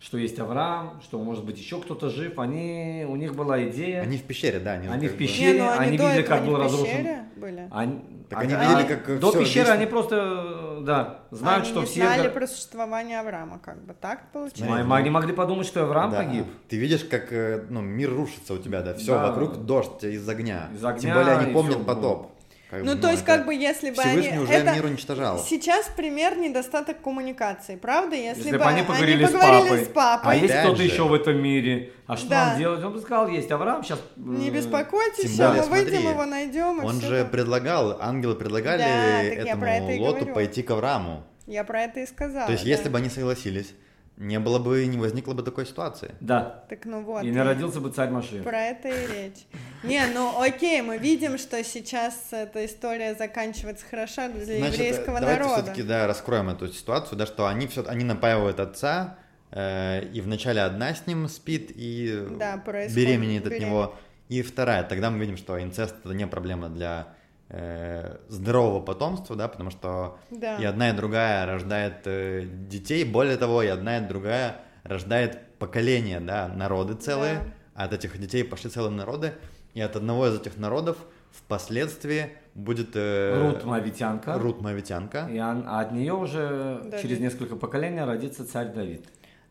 Что есть Авраам, что может быть еще кто-то жив. Они, у них была идея. Они в пещере, да. Они, Они в пещере. Не, ну они до видели, этого как был в разрушен- пещере были? Они, Так они а- видели, а как до всё пещеры весь- они просто, да, знают, они что не все... знали про существование Авраама, как бы так получилось? Мы- мы- Они могли подумать, что Авраам Да. погиб. Ты видишь, как э, ну, мир рушится у тебя, да, все Да. вокруг дождь из огня. Из огня Тем более они помнят потоп. Как Ну, бы, то есть, как бы, если бы они... Уже это мир уничтожал. Сейчас пример недостаток коммуникации, правда? Если, Если бы они поговорили, с, поговорили папой. с папой, А есть Опять кто-то же. еще в этом мире? А что Да. нам делать? Он бы сказал, есть Авраам, сейчас... не беспокойтесь, Тем более, мы выйдем, смотри, его найдем. Он же там. предлагал, ангелы предлагали Да, так этому про это Лоту говорю. пойти к Аврааму. Я про это и сказала. То есть, да. если бы они согласились, не было бы, не возникло бы такой ситуации. Да. Так ну вот. И не родился бы царь Машин. Про это и речь. Не, ну окей, мы видим, что сейчас эта история заканчивается хорошо для Значит, еврейского давайте народа. все-таки да, раскроем эту ситуацию, да, что они все, они напаивают отца, э, и вначале одна с ним спит и Да, беременеет от беременность. него, и вторая. Тогда мы видим, что инцест это не проблема для э, здорового потомства, да, потому что Да. и одна и другая рождает э, детей, более того, и одна и другая рождает поколение, да, народы целые, Да. а от этих детей пошли целые народы, и от одного из этих народов впоследствии будет э, Рут Моавитянка. Рут Моавитянка. И он- а от нее уже Давид. через несколько поколений родится царь Давид.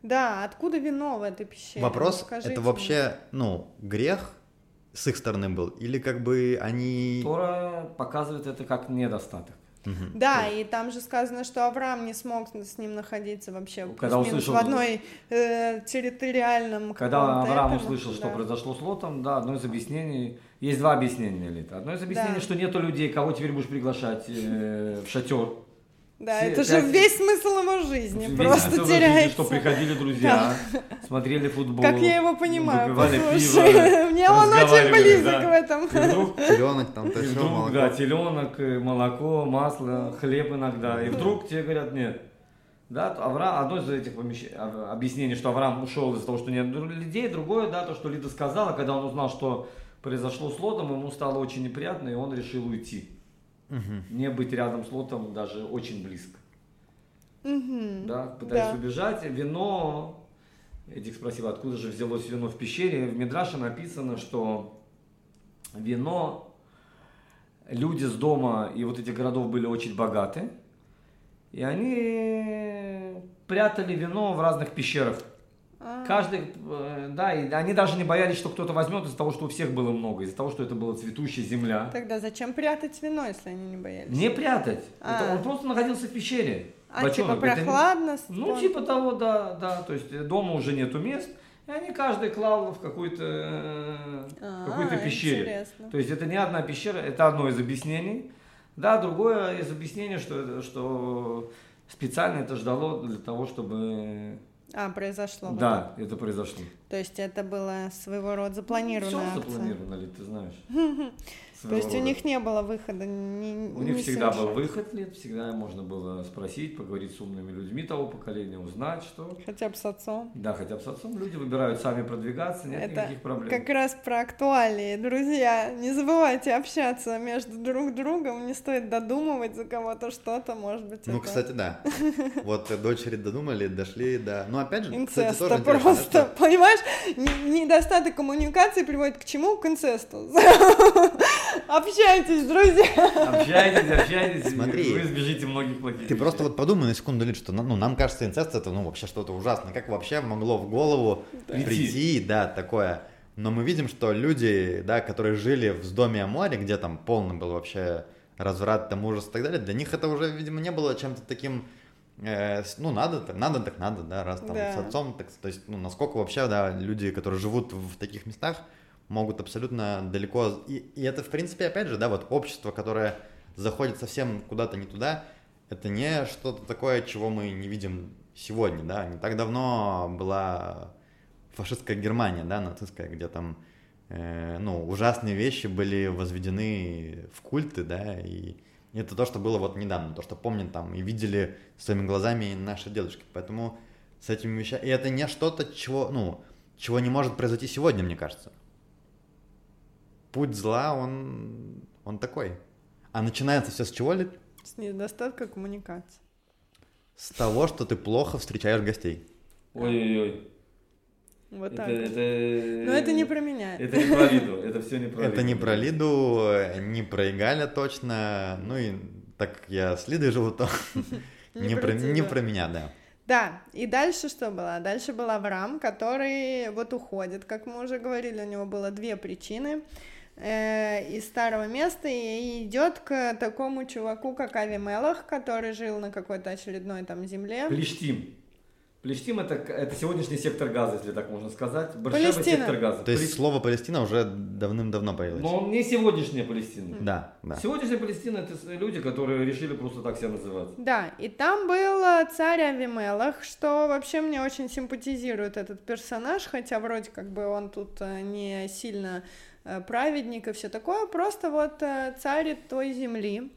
Да, откуда вино в этой пещере? Вопрос, Ну, скажите это мне. вообще, ну, грех с их стороны был, или как бы они... Тора показывает это как недостаток. Мгм. Да, и там же сказано, что Авраам не смог с ним находиться вообще Когда плюс-минус услышал- в одной э, территориальном Когда Авраам этом, услышал, что да. произошло с Лотом, да, одно из объяснений, есть два объяснения, Лита. Одно из объяснений, Да. что нету людей, кого теперь будешь приглашать э, в шатер. Да, Все это же весь смысл его жизни, Весь просто смысл жизни, теряется. что приходили друзья, смотрели футбол. Как я его понимаю, послушай. пиво, Мне он очень близок да. в этом. Вдруг Теленок там, то вдруг, молоко. да, теленок, э, молоко, масло, хлеб иногда. И вдруг тебе говорят, нет. Да, Авраам, одно из этих помещ- а, объяснений, что Авраам ушел из-за того, что нет людей, другое, да, то, что Лида сказала, когда он узнал, что произошло с Лотом, ему стало очень неприятно, и он решил уйти. Не быть рядом с Лотом даже очень близко. Мгм. Да, пытаясь Да. убежать. Вино, Эдик спросил, откуда же взялось вино в пещере. В Мидраше написано, что вино, люди с дома и вот этих городов были очень богаты. И они прятали вино в разных пещерах. Каждый, э, да, и они даже не боялись, что кто-то возьмет из-за того, что у всех было много, из-за того, что это была цветущая земля. Тогда зачем прятать вино, если они не боялись? Не прятать. А. Это он просто находился в пещере. А Бочонок. типа Это прохладно? Ну, спон- типа того, да, да. То есть э, дома уже нету мест, и они каждый клал в какой-то э, А, какой-то пещере. интересно. То есть это не одна пещера, это одно из объяснений. Да, другое из объяснений, что, это- что специально это ждало для того, чтобы... А, произошло. вот Да, это произошло. То есть это было своего рода запланированная Все акция. запланировано, ли, ты знаешь. То есть у них не было выхода. ни- У них ни всегда был совершать. выход, Лид, всегда можно было спросить, поговорить с умными людьми того поколения, узнать, что... Хотя бы с отцом. Да, хотя бы с отцом люди выбирают сами продвигаться, нет Это никаких проблем. Как раз про актуалии. Друзья, не забывайте общаться между друг другом. Не стоит додумывать за кого-то что-то, может быть, Ну, это кстати, да. Вот дочери додумали, дошли до... Ну, опять же, кстати, инцеста тоже интересно, да, просто. Понимаешь, недостаток коммуникации приводит к чему? К инцесту. Общайтесь, друзья. Общайтесь, общайтесь, Смотри. вы избежите многих плохих Ты вещей. просто вот подумай на секунду, Лид, что ну, нам кажется, инцест это ну, вообще что-то ужасное. Как вообще могло в голову Прийти. прийти, да, такое. Но мы видим, что люди, да, которые жили в доме о море, где там полный был вообще разврат, там ужас и так далее, для них это уже, видимо, не было чем-то таким, э, ну, надо, так надо, так надо, да, раз там Да. с отцом, так, то есть, ну, насколько вообще, да, люди, которые живут в таких местах, могут абсолютно далеко, и, и это, в принципе, опять же, да, вот общество, которое заходит совсем куда-то не туда, это не что-то такое, чего мы не видим сегодня, да, не так давно была фашистская Германия, да, нацистская, где там, э, ну, ужасные вещи были возведены в культы, да, и это то, что было вот недавно, то, что помнят там и видели своими глазами наши дедушки, поэтому с этими вещами, и это не что-то, чего, ну, чего не может произойти сегодня, мне кажется. Путь зла, он, он такой. А начинается все с чего, Лид? С недостатка коммуникации. С того, что ты плохо встречаешь гостей. Ой-ой-ой. Вот Это, так. это... Но это не про меня. Это не про Лиду, это все не про Это Лиду. не про Лиду, не про Игаля точно. Ну и так как я с Лидой живу, то Не про не про меня, да. Да, и дальше что было? Дальше был Авраам, который вот уходит, как мы уже говорили, у него было две причины э, из старого места и идет к такому чуваку, как Авимелах, который жил на какой-то очередной там земле. Плештим. Плештим это, это сегодняшний сектор газа, если так можно сказать. Баршева Палестина. сектор газа. То есть Плештим. слово Палестина уже давным-давно появилось. Но он не сегодняшняя Палестина. Да, да. Сегодняшняя Палестина это люди, которые решили просто так себя называть. Да, и там был э, царь Авимелах, что вообще мне очень симпатизирует этот персонаж, хотя вроде как бы он тут э, не сильно праведник и все такое, просто вот э, царь той земли.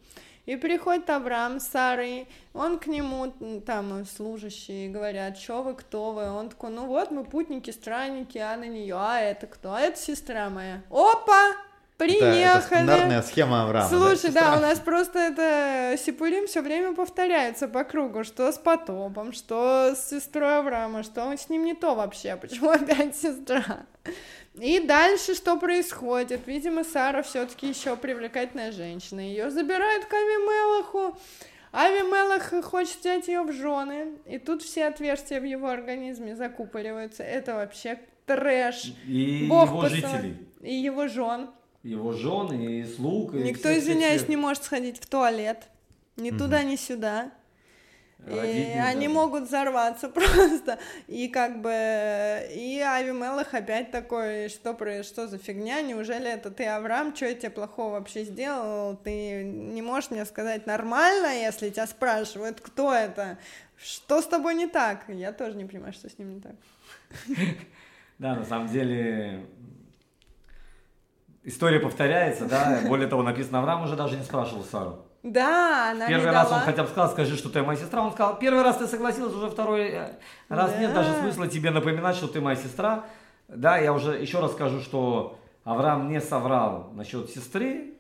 И приходит Авраам с Сарой, он к нему, там э, служащие говорят, что вы, кто вы? Он такой, ну вот мы путники, странники, а на нее, а это кто? А это сестра моя. Опа! Это, Приехали! это стандартная схема Авраама. Слушай, да, Сестра. у нас просто это Сипурим все время повторяется по кругу, что с потопом, что с сестрой Авраама, что с ним не то вообще, почему опять сестра. И дальше что происходит? Видимо, Сара все-таки еще привлекательная женщина. Ее забирают к Авимелаху. Авимелах хочет взять ее в жены. И тут все отверстия в его организме закупориваются. Это вообще трэш. И Бог его посылает. жителей. И его жен. Его жены и слуг. и Никто, всех- извиняюсь, всех. не может сходить в туалет. Ни туда, ни сюда. И Родить нельзя. они могут взорваться просто. И как бы... И Авимелах опять такой, что, про, что за фигня? Неужели это ты, Авраам? Что я тебе плохого вообще сделал? Ты не можешь мне сказать нормально, если тебя спрашивают, кто это? Что с тобой не так? Я тоже не понимаю, что с ним не так. Да, на самом деле история повторяется, да. Более того, написано, Авраам уже даже не спрашивал Сару. Да, она Первый раз дала. он хотя бы сказал, скажи, что ты моя сестра. Он сказал, первый раз ты согласилась, уже второй э, раз нет Да. даже смысла тебе напоминать, что ты моя сестра. Да, я уже еще раз скажу, что Авраам не соврал насчет сестры,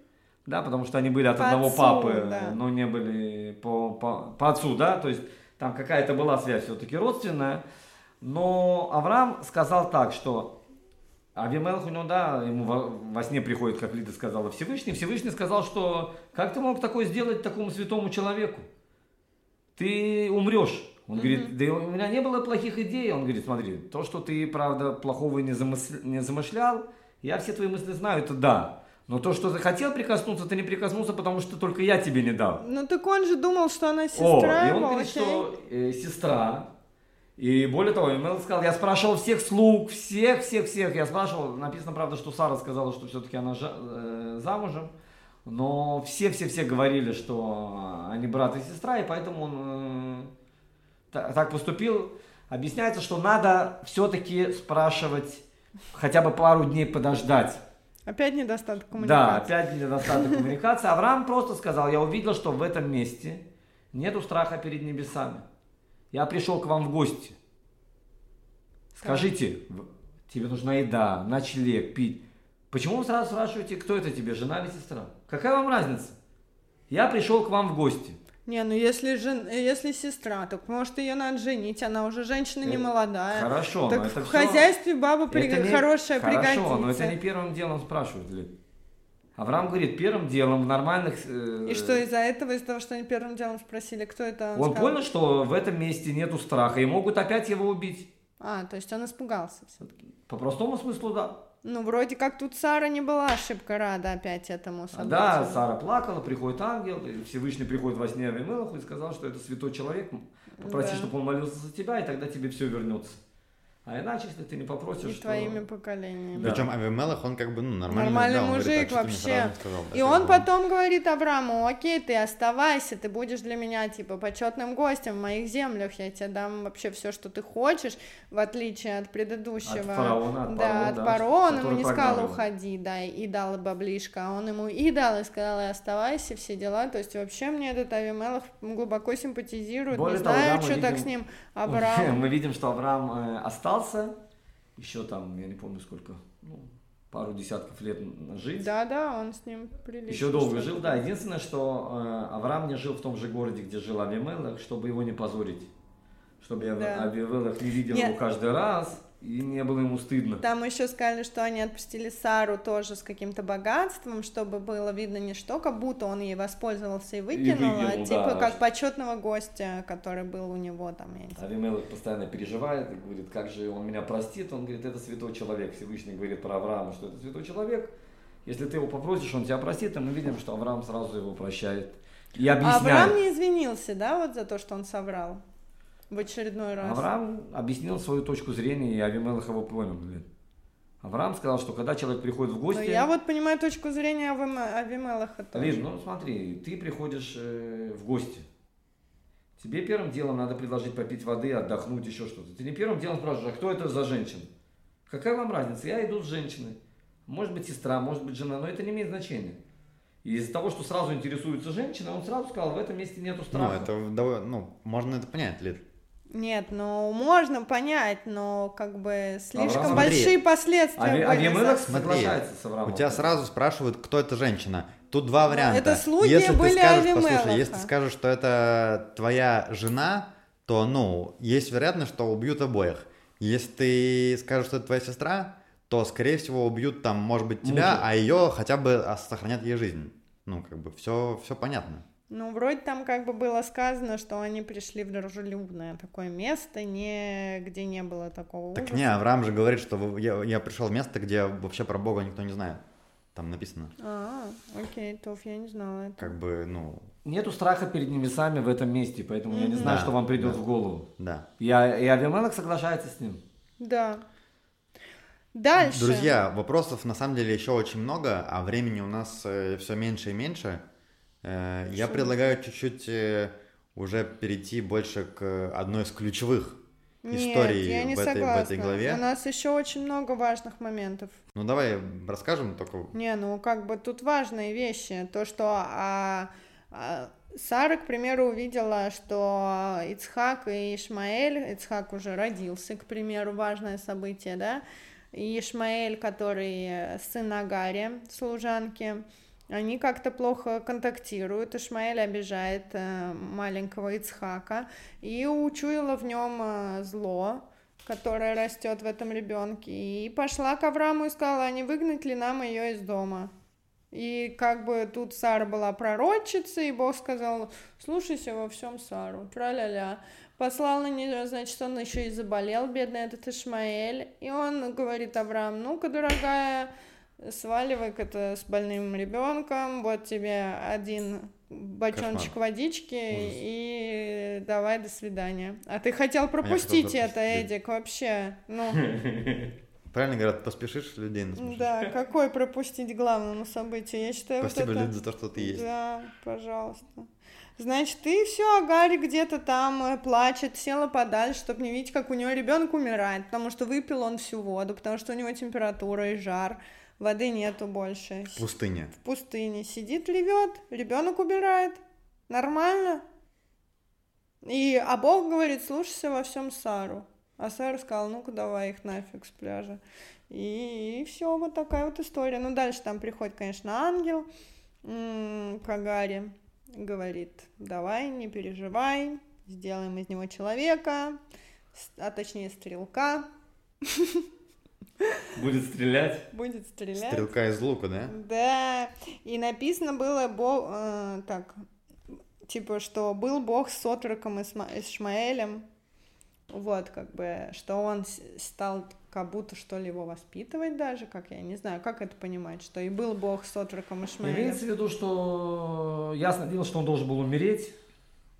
да, потому что они были от По одного отцу, папы, да. но не были по, по, по отцу, да, то есть там какая-то была связь все-таки родственная, но Авраам сказал так, что Авимелх у него, да, ему во, во сне приходит, как Лида сказала, Всевышний. Всевышний сказал, что как ты мог такое сделать такому святому человеку? Ты умрешь. Он говорит, да у меня не было плохих идей. Он говорит, смотри, то, что ты, правда, плохого не, замысл- не замышлял, я все твои мысли знаю, это да. Но то, что ты хотел прикоснуться, ты не прикоснулся, потому что только я тебе не дал. Ну так он же думал, что она О, сестра и он говорит, окей. что э, сестра. И более того, Эмил сказал, я спрашивал всех слуг, всех, всех, всех. Я спрашивал, написано, правда, что Сара сказала, что все-таки она жа- э, замужем. Но все-все-все говорили, что они брат и сестра, и поэтому он э, та- так поступил. Объясняется, что надо все-таки спрашивать, хотя бы пару дней подождать. Опять недостаток Да, коммуникации. опять недостаток коммуникации. Авраам просто сказал, я увидел, что в этом месте нету страха перед небесами. Я пришел к вам в гости. Скажите, в- тебе нужна еда, ночлег, пить. Почему вы сразу спрашиваете, кто это тебе, жена или сестра? Какая вам разница? Я пришел к вам в гости. Не, ну если, жен... если сестра, так может ее надо женить, она уже женщина не Э, молодая. Хорошо, так но в это всё- хозяйстве баба при- не- хорошая Хорошо, пригодится. но это не первым делом спрашивают. Лид. Авраам говорит, первым делом в нормальных... э, И что из-за этого, из-за того, что они первым делом спросили, кто это? Он сказал? понял, что в этом месте нету страха и могут опять его убить. А, то есть он испугался все-таки. По простому смыслу, да. Ну, вроде как тут Сара не была ошибка рада опять этому событию. да, Сара плакала, приходит ангел, и Всевышний приходит во сне Авимелаху и сказал, что это святой человек, попроси, Да. чтобы он молился за тебя, и тогда тебе все вернется. А иначе, если ты не попросишь, И то... твоими поколениями. Да. Причем Авимелах, он как бы, ну, нормальный, Нормальный да, он говорит, мужик «А что вообще. сказал?» И он потом говорит Аврааму, окей, ты оставайся, ты будешь для меня, типа, почетным гостем в моих землях, я тебе дам вообще все, что ты хочешь, в отличие от предыдущего. От фараона, от да, фараона, от да, фараона, ему не сказал, его. уходи, да, и дал баблишко, а он ему и дал, и сказал, и оставайся, все дела, то есть вообще мне этот Авимелах глубоко симпатизирует, Более не того, знаю, да, что так видим- с ним, Авраам. Мы видим, что Авраам э, остался, еще там, я не помню сколько, ну, пару десятков лет жить. Да-да, он с ним прилично. Еще долго жил, да. Единственное, что э, Авраам не жил в том же городе, где жил Авимелах, чтобы его не позорить. Чтобы я Да. Авимелах не видел Нет. его каждый раз, и не было ему стыдно. Там еще сказали, что они отпустили Сару тоже с каким-то богатством, чтобы было видно не что, как будто он ей воспользовался и выкинул, а выкинул, типа да. как почетного гостя, который был у него там. Авимелах постоянно переживает и говорит, как же он меня простит. Он говорит, это святой человек. Всевышний говорит про Авраама, что это святой человек. Если ты его попросишь, он тебя простит, и мы видим, что Авраам сразу его прощает. И А объясняет. Авраам не извинился, да, вот за то, что он соврал в очередной раз. Авраам объяснил свою точку зрения, и Авимелах его понял. блин. Авраам сказал, что когда человек приходит в Но гости... Ну, я вот понимаю точку зрения Авим- Авимелаха тоже. Лин, ну смотри, ты приходишь э, в гости. Тебе первым делом надо предложить попить воды, отдохнуть, еще что-то. Ты не первым делом спрашиваешь, а кто это за женщина? Какая вам разница? Я иду с женщиной. Может быть сестра, может быть жена, но это не имеет значения. И из-за того, что сразу интересуется женщина, он сразу сказал, в этом месте нету Ну, страха. это, довольно- ну, можно это понять, Лид. Нет, ну можно понять, но как бы слишком Авраам- большие Смотри. последствия Ави- за- Смотри, соглашается с Авраамом. У тебя сразу спрашивают, кто эта женщина. Тут два Ну, варианта. это слуги если были ты скажешь, послушай, если ты скажешь, что это твоя жена, то, ну, есть вероятность, что убьют обоих. Если ты скажешь, что это твоя сестра, то, скорее всего, убьют там, может быть, тебя, Мужа. а ее хотя бы а, сохранят ей жизнь. Ну, как бы, все, все понятно. Ну, вроде там как бы было сказано, что они пришли в дружелюбное такое место, не... где не было такого Так ужаса. не, Авраам же говорит, что я, я пришел в место, где вообще про Бога никто не знает. Там написано. А, окей, Тоф, я не знала это. Как бы, ну, Нету страха перед небесами в этом месте, поэтому я не знаю, Да, что вам придет да. в голову. да. И, А- и Авимелах соглашается с ним. Да. Дальше. Друзья, вопросов на самом деле еще очень много, а времени у нас все меньше и меньше. Э, я предлагаю чуть-чуть э, уже перейти больше к одной из ключевых Нет, историй я не в, этой, в согласна. этой главе. У нас еще очень много важных моментов. Ну давай расскажем только. Не, ну как бы тут важные вещи. То, что а, а, Сара, к примеру, увидела, что Ицхак и Ишмаэль, Ицхак уже родился, к примеру, важное событие, да, и Ишмаэль, который сын Агари, служанки, Они как-то плохо контактируют. Ишмаэль обижает э, маленького Ицхака и учуяла в нем э, зло, которое растет в этом ребенке. И пошла к Аврааму и сказала, а не выгнать ли нам ее из дома? И как бы тут Сара была пророчицей, и Бог сказал, слушайся во всем Сару, тра-ля-ля. Послал на нее, значит, он еще и заболел, бедный этот Ишмаэль. И он говорит Авраам, ну-ка, дорогая, сваливай-ка с больным ребенком, вот тебе один бочоночек Кошмар. водички Ужас. и давай до свидания. А ты хотел пропустить это, Эдик, вообще. Ну. Правильно говорят, поспешишь, людей насмешишь. Да, какой пропустить главному событию? Я считаю, Спасибо, вот это... люди, за то, что ты есть. Да, пожалуйста. Значит, ты все, Агари где-то там э, плачет, села подальше, чтобы не видеть, как у него ребенок умирает, потому что выпил он всю воду, потому что у него температура и жар, воды нету больше. В пустыне. В пустыне. Сидит, ревет, ребенок убирает. Нормально. И, а Бог говорит, слушайся во всем Сару. А Сара сказала, ну-ка давай их нафиг с пляжа. И, и все, вот такая вот история. Ну, дальше там приходит, конечно, ангел к Агаре, говорит, давай, не переживай, сделаем из него человека, а точнее стрелка. Будет стрелять? Будет стрелять. Стрелка из лука, да? Да. И написано было, бо... э, так, типа, что был Бог с отроком Ишмаэлем, вот, как бы, что он стал как будто что ли его воспитывать даже, как я не знаю, как это понимать, что и был Бог с отроком Ишмаэля. Имеется в виду, что ясно дело, что он должен был умереть,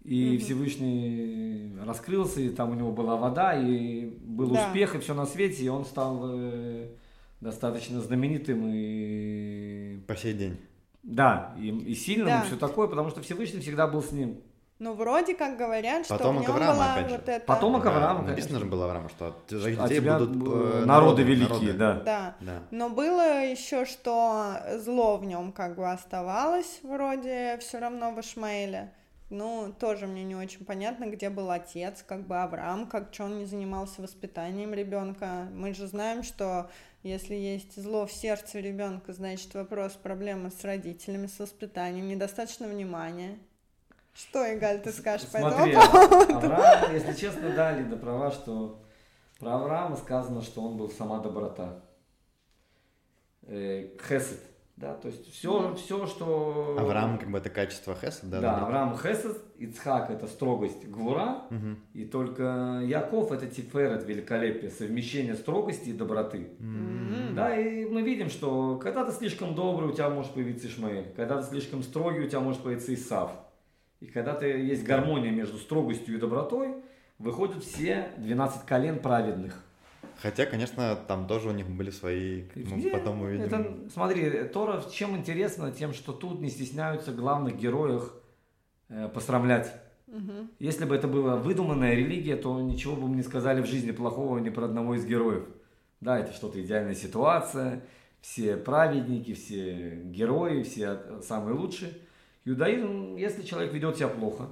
и mm Всевышний раскрылся, и там у него была вода, и был да. успех, и все на свете, и он стал э, достаточно знаменитым и... По сей день. Да, и, и сильным, да. и все такое, потому что Всевышний всегда был с ним. Ну, вроде как говорят, что Потомок в нем Авраама, была опять же. вот это... Потомок Авраама, да, Написано же было Авраама, что от детей а тебя будут э, народы, великие, народы. Да. да. Да. Но было еще, что зло в нем как бы оставалось вроде все равно в Ишмаэле. Ну, тоже мне не очень понятно, где был отец, как бы Авраам, как что он не занимался воспитанием ребенка. Мы же знаем, что если есть зло в сердце ребенка, значит вопрос проблемы с родителями, с воспитанием, недостаточно внимания. Что, Игаль, ты скажешь Смотри, по этому поводу? Авраам, если честно, да, Лида права, что про Авраама сказано, что он был сама доброта. Э, хесед. Да, то есть все, mm. все, что... Авраам как бы это качество Хесед, да? Да, Авраам Хесед, Ицхак это строгость Гвура, mm-hmm. и только Яков это Тиферет, великолепие, совмещение строгости и доброты. Mm-hmm. Да, и мы видим, что когда ты слишком добрый, у тебя может появиться Ишмаэль, когда ты слишком строгий, у тебя может появиться Исав. И когда ты, есть гармония между строгостью и добротой, выходят все 12 колен праведных. Хотя, конечно, там тоже у них были свои, мы Где? потом увидим. Это, смотри, Тора чем интересно, тем, что тут не стесняются главных героев э, посрамлять. Угу. Если бы это была выдуманная религия, то ничего бы мы не сказали в жизни плохого ни про одного из героев. Да, это что-то идеальная ситуация, все праведники, все герои, все самые лучшие. Иудаизм, если человек ведет себя плохо,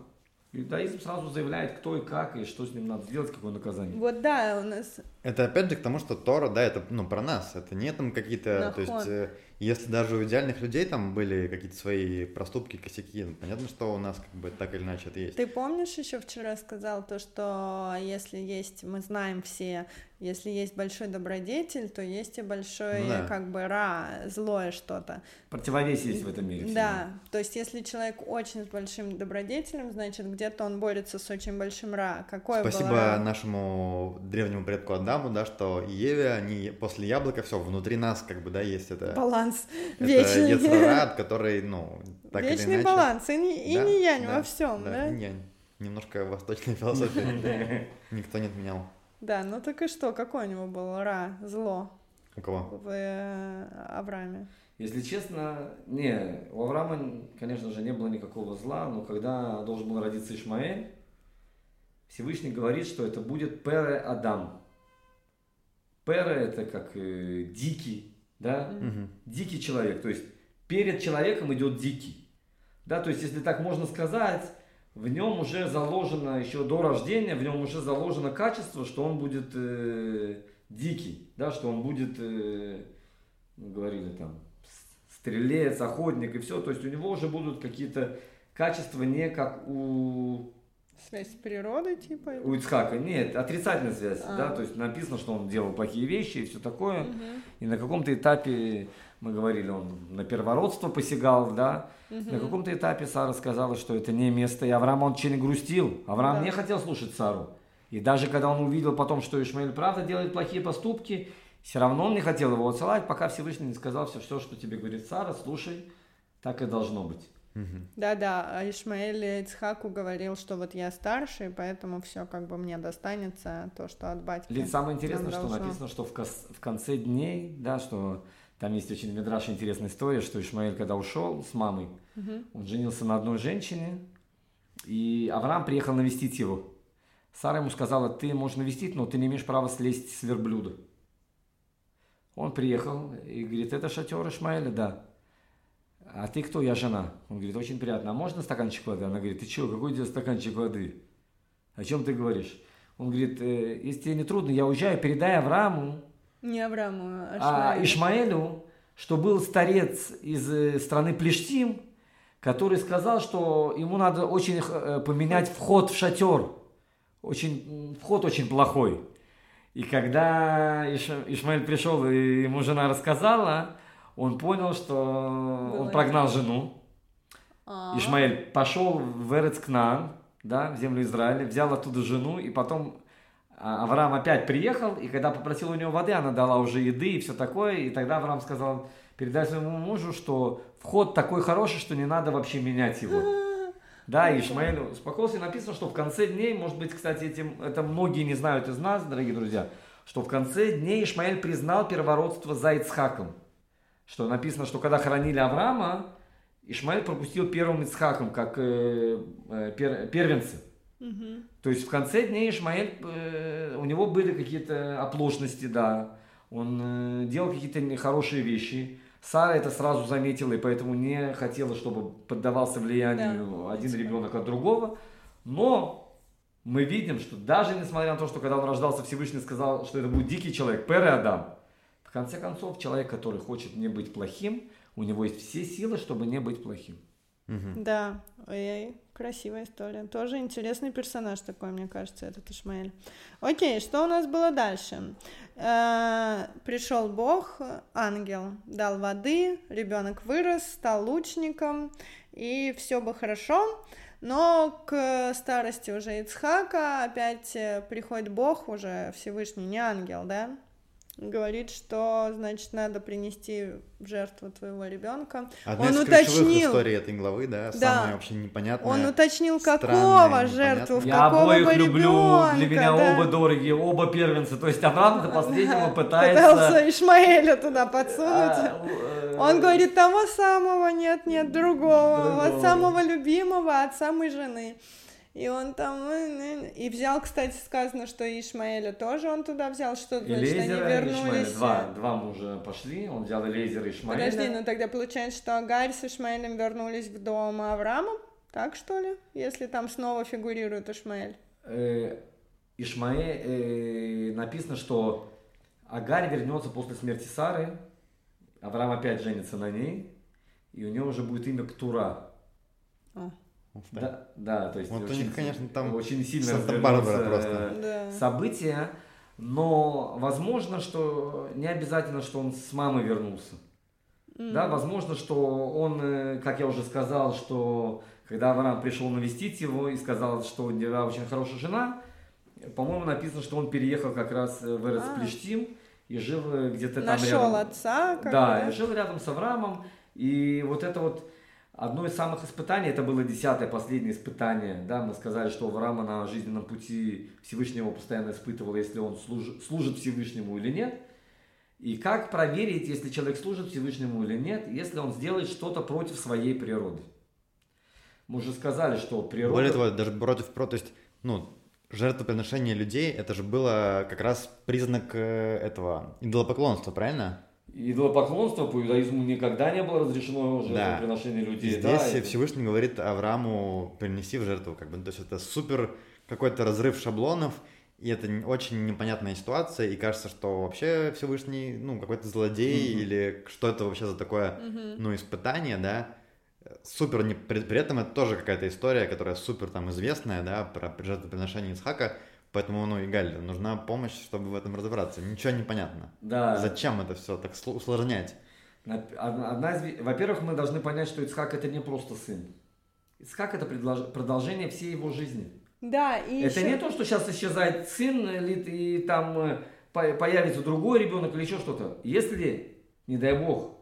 иудаизм сразу заявляет, кто и как, и что с ним надо сделать, какое наказание. Вот да, у нас... Это опять же к тому, что Тора, да, это ну, про нас, это не там какие-то, то есть, э, если даже у идеальных людей там были какие-то свои проступки, косяки, ну, понятно, что у нас как бы так или иначе это есть. Ты помнишь еще вчера сказал то, что если есть, мы знаем все если есть большой добродетель, то есть и большой, ну, да. как бы, ра, злое что-то. Противовесие есть в этом мире. Да, то есть если человек очень с большим добродетелем, значит, где-то он борется с очень большим ра. Какое Спасибо было нашему древнему предку Адаму, да, что и Еве, они после яблока, все, внутри нас, как бы, да, есть это... Баланс. Это вечный. Ецарат, который, ну, так Вечный или иначе... баланс, и, и да, не янь да, во всем, да? Да, янь. Немножко восточной философии никто не отменял. Да, ну так и что, какое у него было ра, зло? У кого? В э, Аврааме. Если честно, не, у Авраама, конечно же, не было никакого зла, но когда должен был родиться Ишмаэль, Всевышний говорит, что это будет Пере Адам. Пере это как э, дикий, да, угу. дикий человек, то есть перед человеком идет дикий. Да, то есть, если так можно сказать, в нем уже заложено, еще до рождения, в нем уже заложено качество, что он будет э, дикий, да, что он будет, э, говорили там, стрелец, охотник и все. То есть у него уже будут какие-то качества не как у Связь с природой, типа? у Ицхака. Нет, отрицательная связь, А. да, то есть написано, что он делал плохие вещи и все такое. Мгм. И на каком-то этапе, мы говорили, он на первородство посягал, да. Мгм. На каком-то этапе Сара сказала, что это не место, и Авраам он очень грустил. Авраам Да. не хотел слушать Сару. И даже когда он увидел потом, что Ишмаэль правда делает плохие поступки, все равно он не хотел его отсылать, пока Всевышний не сказал все, все, что тебе говорит Сара, слушай, так и должно быть. Да-да, а Ишмаэль Ицхаку говорил, что вот я старший, поэтому все как бы мне достанется, то, что от батьки. Лид, самое интересное, что должно. написано, что в, кос- в конце дней, да, что там есть очень мидраш интересная история, что Ишмаэль, когда ушел с мамой, Мгм. он женился на одной женщине, и Авраам приехал навестить его. Сара ему сказала, ты можешь навестить, но ты не имеешь права слезть с верблюда. Он приехал и говорит, это шатер Ишмаэля, да. А ты кто? Я жена. Он говорит, очень приятно. А можно стаканчик воды? Она говорит, ты чего, какой тебе стаканчик воды? О чем ты говоришь? Он говорит, «Э, если тебе не трудно, я уезжаю, передай Аврааму, Не Аврааму, а а Ишмаэлю. Что был старец из э, страны Плештим, который сказал, что ему надо очень э, поменять вход в шатер. Очень, вход очень плохой. И когда Иш- Ишмаэль пришел и ему жена рассказала, он понял, что Было он прогнал жену. А, Ишмаэль пошел в Эрецкнан, да, в землю Израиля, взял оттуда жену, и потом а, Авраам опять приехал, и когда попросил у него воды, она дала уже еды и все такое, и тогда Авраам сказал, передай своему мужу, что вход такой хороший, что не надо вообще менять его. Да, и Ишмаэль успокоился, и написано, что в конце дней, может быть, кстати, этим, это многие не знают из нас, дорогие друзья, что в конце дней Ишмаэль признал первородство за Ицхаком. Что написано, что когда хоронили Авраама, Ишмаэль пропустил первым Ицхаком, как э, э, пер- первенца. мгм. То есть в конце дней Ишмаэль, э, у него были какие-то оплошности, да. Он э, делал какие-то нехорошие вещи. Сара это сразу заметила и поэтому не хотела, чтобы поддавался влиянию один ребенок от другого. Но мы видим, что даже несмотря на то, что когда он рождался, Всевышний сказал, что это будет дикий человек, Пер и Адам. В конце концов, человек, который хочет не быть плохим, у него есть все силы, чтобы не быть плохим. Мгм. Да, ой, красивая история. Тоже интересный персонаж такой, мне кажется, этот Ишмаэль. Окей, что у нас было дальше? Э, Пришел Бог, ангел, дал воды, ребенок вырос, стал лучником, и все бы хорошо. Но к старости уже Ицхака опять э, приходит Бог, уже Всевышний, не ангел, да? Говорит, что, значит, надо принести в жертву твоего ребенка. Одна Он из уточнил. историй этой главы, да, Да. самая вообще непонятная. Он уточнил, какого жертву, в Я какого обоих бы люблю, ребенка, для меня да. оба дорогие, оба первенцы. То есть Авраам до последнего Пытался пытается... Ишмаэля туда подсунуть. а, э, Он говорит, того самого нет, нет, другого, Другого. от самого любимого, от самой жены. И он там, и взял, кстати, сказано, что Ишмаэля тоже он туда взял, что значит, они Элейзера и Ишмаэля. вернулись. Два, два мужа пошли, он взял Элейзера и Ишмаэля. Подожди, ну тогда получается, что Агарь с Ишмаэлем вернулись в дом Авраама, так что ли? Если там снова фигурирует Ишмаэль. Э, Ишмаэль, э, написано, что Агарь вернется после смерти Сары, Авраам опять женится на ней, и у нее уже будет имя Ктура. Ты. Да, да, то есть Вот у очень, них, конечно, там очень сильно Санта-Барбара просто. Да. события, но возможно, что не обязательно, что он с мамой вернулся. Да, возможно, что он, э, как я уже сказал, что когда Авраам пришел навестить его и сказал, что у него очень хорошая жена, по-моему, написано, что он переехал как раз э, в Эрец А. Плештим и жил э, где-то там Нашел рядом. отца, как Да, бы, и жил рядом с Авраамом. И вот это вот одно из самых испытаний, это было десятое, последнее испытание. Да, мы сказали, что Авраама на жизненном пути Всевышнего постоянно испытывал, если он служ- служит Всевышнему или нет. И как проверить, если человек служит Всевышнему или нет, если он сделает что-то против своей природы. Мы уже сказали, что природа... Более того, даже против про, то есть, ну, жертвоприношение людей, это же было как раз признак э, этого идолопоклонства, правильно? Идолопоклонство по иудаизму никогда не было разрешено Да. жертвоприношение И людей. здесь да, и- Всевышний говорит Аврааму принеси в жертву, как бы, то есть это супер какой-то разрыв шаблонов, и это очень непонятная ситуация, и кажется, что вообще Всевышний, ну, какой-то злодей, mm-hmm. или что это вообще за такое, mm-hmm. ну, испытание, да, супер, не, при, при этом это тоже какая-то история, которая супер там известная, да, про жертвоприношение Исхака, поэтому, ну, Игаль, нужна помощь, чтобы в этом разобраться, ничего не понятно. Да. Зачем это все так усложнять? Одна из... Во-первых, мы должны понять, что Ицхак это не просто сын. Ицхак это продолжение всей его жизни. Да, и Это еще... не то, что сейчас исчезает сын, и, и там э, появится другой ребенок или еще что-то. Если, не дай бог,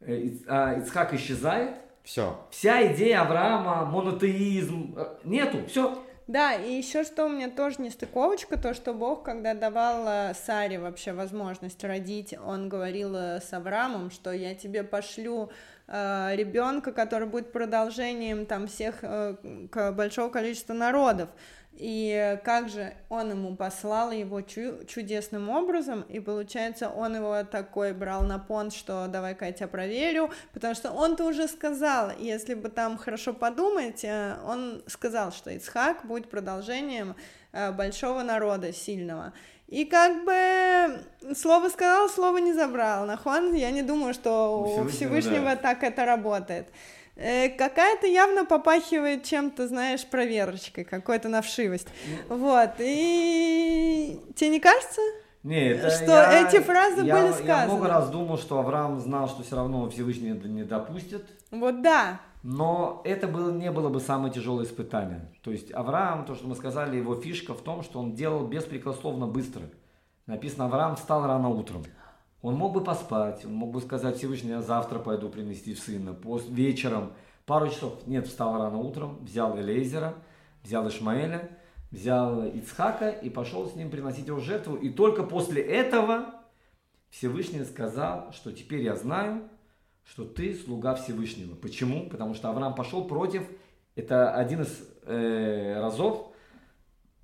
э, а, Ицхак исчезает, все. Вся идея Авраама, монотеизм, э, нету, все. Да, и еще что у меня тоже не стыковочка, то, что Бог, когда давал Саре вообще возможность родить, он говорил с Авраамом, что я тебе пошлю э, ребенка, который будет продолжением там всех э, большого количества народов. И как же он ему послал его чу- чудесным образом, и получается, он его такой брал на понт, что давай-ка я тебя проверю, потому что он-то уже сказал, если бы там хорошо подумать, э, он сказал, что Ицхак будет продолжением э, большого народа, сильного. И как бы слово сказал, слово не забрал. Нахон, я не думаю, что у Всевышнего да. так это работает. Э, какая-то явно попахивает чем-то, знаешь, проверочкой, какой-то на вшивость. Вот, и тебе не кажется? Нет, что я, эти фразы я, были сказаны. Я много раз думал, что Авраам знал, что все равно Всевышний это не допустит. Вот да. Но это было, не было бы самое тяжелое испытание. То есть Авраам, то, что мы сказали, его фишка в том, что он делал беспрекословно быстро. Написано, Авраам встал рано утром. Он мог бы поспать, он мог бы сказать Всевышний, я завтра пойду принести сына, пост, вечером, пару часов. Нет, встал рано утром, взял Элейзера, взял Ишмаэля, взял Ицхака и пошел с ним приносить его жертву. И только после этого Всевышний сказал, что теперь я знаю, что ты слуга Всевышнего. Почему? Потому что Авраам пошел против, это один из э, разов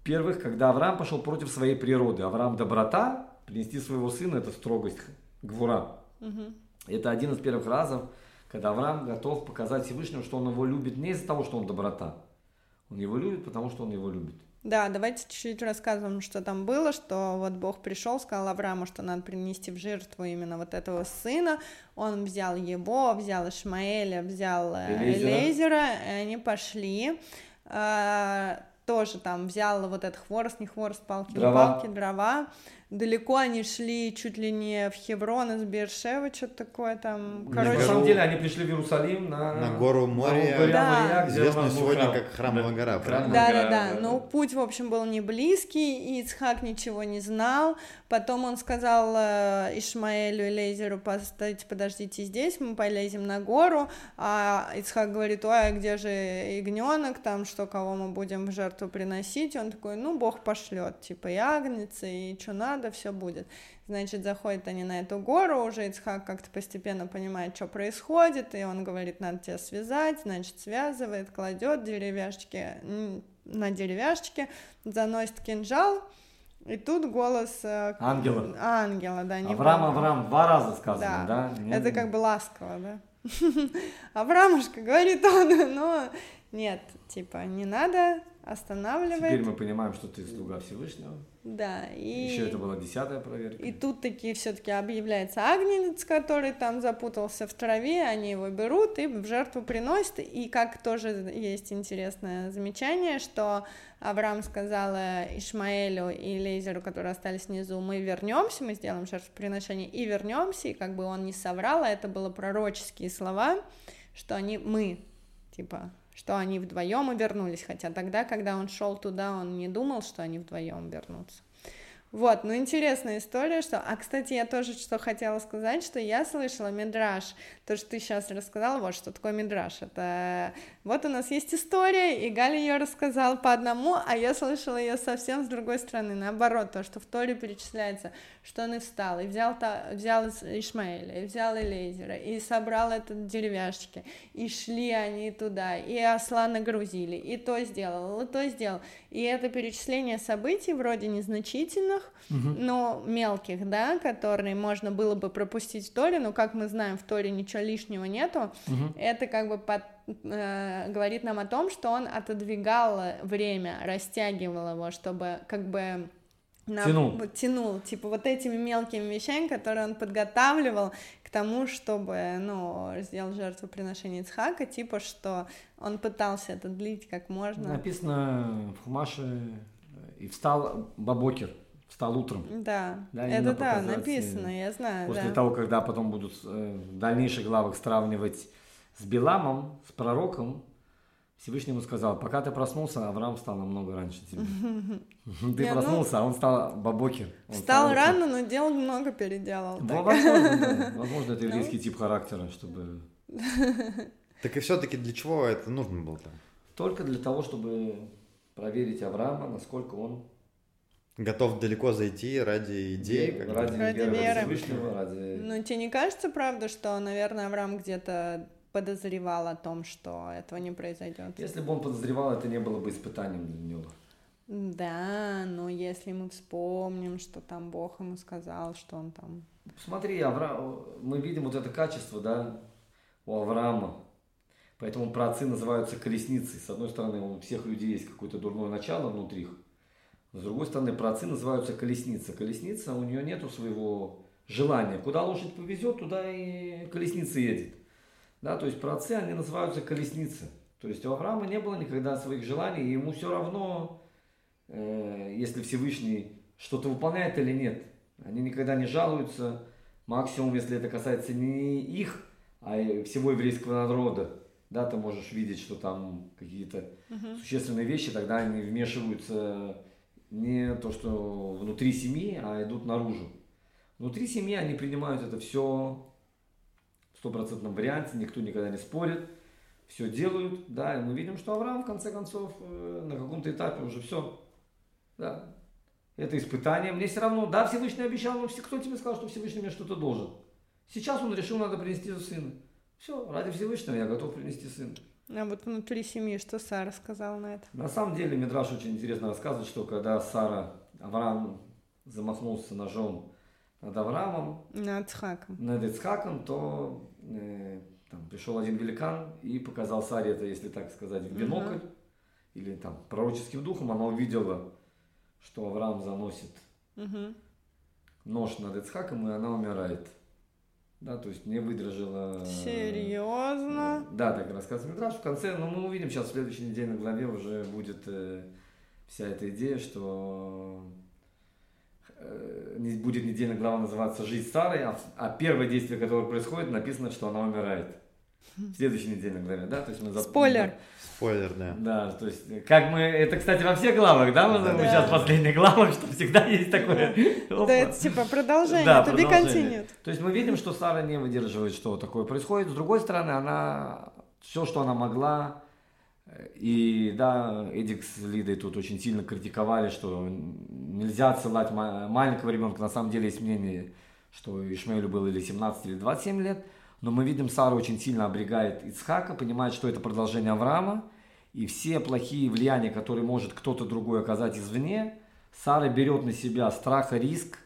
первых, когда Авраам пошел против своей природы. Авраам доброта, принести своего сына, это строгость Гвура. Угу. Это один из первых разов, когда Авраам готов показать Всевышнему, что он его любит не из-за того, что он доброта. Он его любит, потому что он его любит. Да, давайте чуть-чуть рассказываем, что там было, что вот Бог пришел, сказал Аврааму, что надо принести в жертву именно вот этого сына. Он взял его, взял Ишмаэля, взял э, Элейзера, и они пошли. А, тоже там взял вот этот хворост, не хворост, палки, дрова. палки, дрова далеко они шли, чуть ли не в Хеврон из Бершева, что-то такое там. Короче, на самом деле они пришли в Иерусалим на, на гору Мория, на да. Мория, известную сегодня храм. как Храмовая да. гора. Да, да, да, да. Но путь, в общем, был не близкий, и Ицхак ничего не знал. Потом он сказал э, Ишмаэлю и Лейзеру, постойте, подождите здесь, мы полезем на гору. А Ицхак говорит, ой, а где же ягненок, там, что, кого мы будем в жертву приносить? Он такой, ну, Бог пошлет, типа, агнцы, и что надо надо, все будет. Значит, заходят они на эту гору, уже Ицхак как-то постепенно понимает, что происходит, и он говорит, надо тебя связать, значит, связывает, кладет деревяшечки на деревяшечке, заносит кинжал, и тут голос э, ангела. Ангела, да. Не Авраам, помню. Авраам, два раза сказано, да? да? Это как бы ласково, да. Авраамушка, говорит он, но нет, типа, не надо, останавливает. Теперь мы понимаем, что ты слуга Всевышнего. Да, и... Еще это была десятая проверка. И тут таки все-таки объявляется агнец, который там запутался в траве, они его берут и в жертву приносят. И как тоже есть интересное замечание, что Авраам сказал Ишмаэлю и Лейзеру, которые остались внизу, мы вернемся, мы сделаем жертвоприношение и вернемся, и как бы он не соврал, а это было пророческие слова, что они, мы, типа, что они вдвоем и вернулись, хотя тогда, когда он шел туда, он не думал, что они вдвоем вернутся. Вот, ну интересная история, что... А, кстати, я тоже что хотела сказать, что я слышала мидраж, то, что ты сейчас рассказал, вот что такое мидраж. Это вот у нас есть история, и Галя ее рассказала по одному, а я слышала ее совсем с другой стороны, наоборот, то, что в Торе перечисляется, что он и встал, и взял, взял Ишмаэля, и взял Элейзера, и собрал это деревяшки, и шли они туда, и осла нагрузили, и то сделал, и то сделал. И это перечисление событий вроде незначительных, угу. но мелких, да, которые можно было бы пропустить в Торе, но, как мы знаем, в Торе ничего лишнего нету, угу. это как бы под э, говорит нам о том, что он отодвигал время, растягивал его, чтобы как бы на- Тянул. тянул, типа вот этими мелкими вещами, которые он подготавливал к тому, чтобы, ну, сделать жертвоприношение Ицхака, типа, что он пытался это длить как можно. Написано в Хумаше, э, и встал Бабокер, встал утром. Да, Да, это да, написано, я знаю, После да. того, когда потом будут э, в дальнейших главах сравнивать с Биламом, с пророком, Всевышний ему сказал, пока ты проснулся, Авраам встал намного раньше тебя. Ты ну, проснулся, а он стал. Он Встал утром. рано, но дел много переделал. Возможно, возможно, Ну. это еврейский тип характера, чтобы Так и все-таки для чего это нужно было-то? только для того, чтобы проверить Авраама, насколько он Готов далеко зайти ради идеи? вер- как бы? ради, Ради веры веры. Всевышнего, ради... Ну, тебе не кажется, правда, что, наверное, Авраам где-то подозревал о том, что этого не произойдет? Если бы он подозревал, это не было бы испытанием для него. Да, но если мы вспомним, что там Бог ему сказал, что он там... Смотри, Авра... мы видим вот это качество, да, у Авраама. Поэтому праотцы называются колесницей. С одной стороны, у всех людей есть какое-то дурное начало внутри их. С другой стороны, праотцы называются колесница. Колесница, у нее нету своего желания. Куда лошадь повезет, туда и колесница едет. Да, то есть праотцы, они называются колесницы. То есть у Авраама не было никогда своих желаний, и ему все равно, э, если Всевышний что-то выполняет или нет. Они никогда не жалуются. Максимум, если это касается не их, а всего еврейского народа, да, ты можешь видеть, что там какие-то существенные вещи, тогда они вмешиваются не то, что внутри семьи, а идут наружу. Внутри семьи они принимают это все стопроцентном варианте, никто никогда не спорит, все делают, да, и мы видим, что Авраам, в конце концов, э, на каком-то этапе уже все, да, это испытание, мне все равно, да, Всевышний обещал, но все- кто тебе сказал, что Всевышний мне что-то должен? Сейчас он решил, надо принести сына. Все, ради Всевышнего я готов принести сына. А вот внутри семьи что Сара сказала на это? На самом деле Мидраш очень интересно рассказывает, что когда Сара, Авраам замахнулся ножом над Авраамом, Над Ицхаком. над Ицхаком, то э, там пришел один великан и показал Саре это, если так сказать, в бинокль или там пророческим духом, она увидела, что Авраам заносит Мгм. нож над Ицхаком, и она умирает. Да, то есть не выдержала... Серьезно? Да, так рассказывает Мидраш. В конце, но мы увидим сейчас в следующей недельной главе уже будет э, вся эта идея, что э, будет недельная глава называться «Жизнь Сары», а, а первое действие, которое происходит, написано, что она умирает. В следующей недельной главе, да? То есть мы зап- Спойлер. Спойлер, да. Да, то есть, э, как мы, это, кстати, во всех главах, да, мы, мы Да. сейчас в последних главах, что всегда есть такое. Да, это типа продолжение, Да, to be continued. То есть мы видим, что Сара не выдерживает, что такое происходит. С другой стороны, она все, что она могла, э, и да, Эдик с Лидой тут очень сильно критиковали, что нельзя отсылать ма- маленького ребенка. На самом деле есть мнение, что Ишмаэлю было или 17, или 27 лет. Но мы видим, Сара очень сильно обрегает Ицхака, понимает, что это продолжение Авраама. И все плохие влияния, которые может кто-то другой оказать извне, Сара берет на себя страх и риск,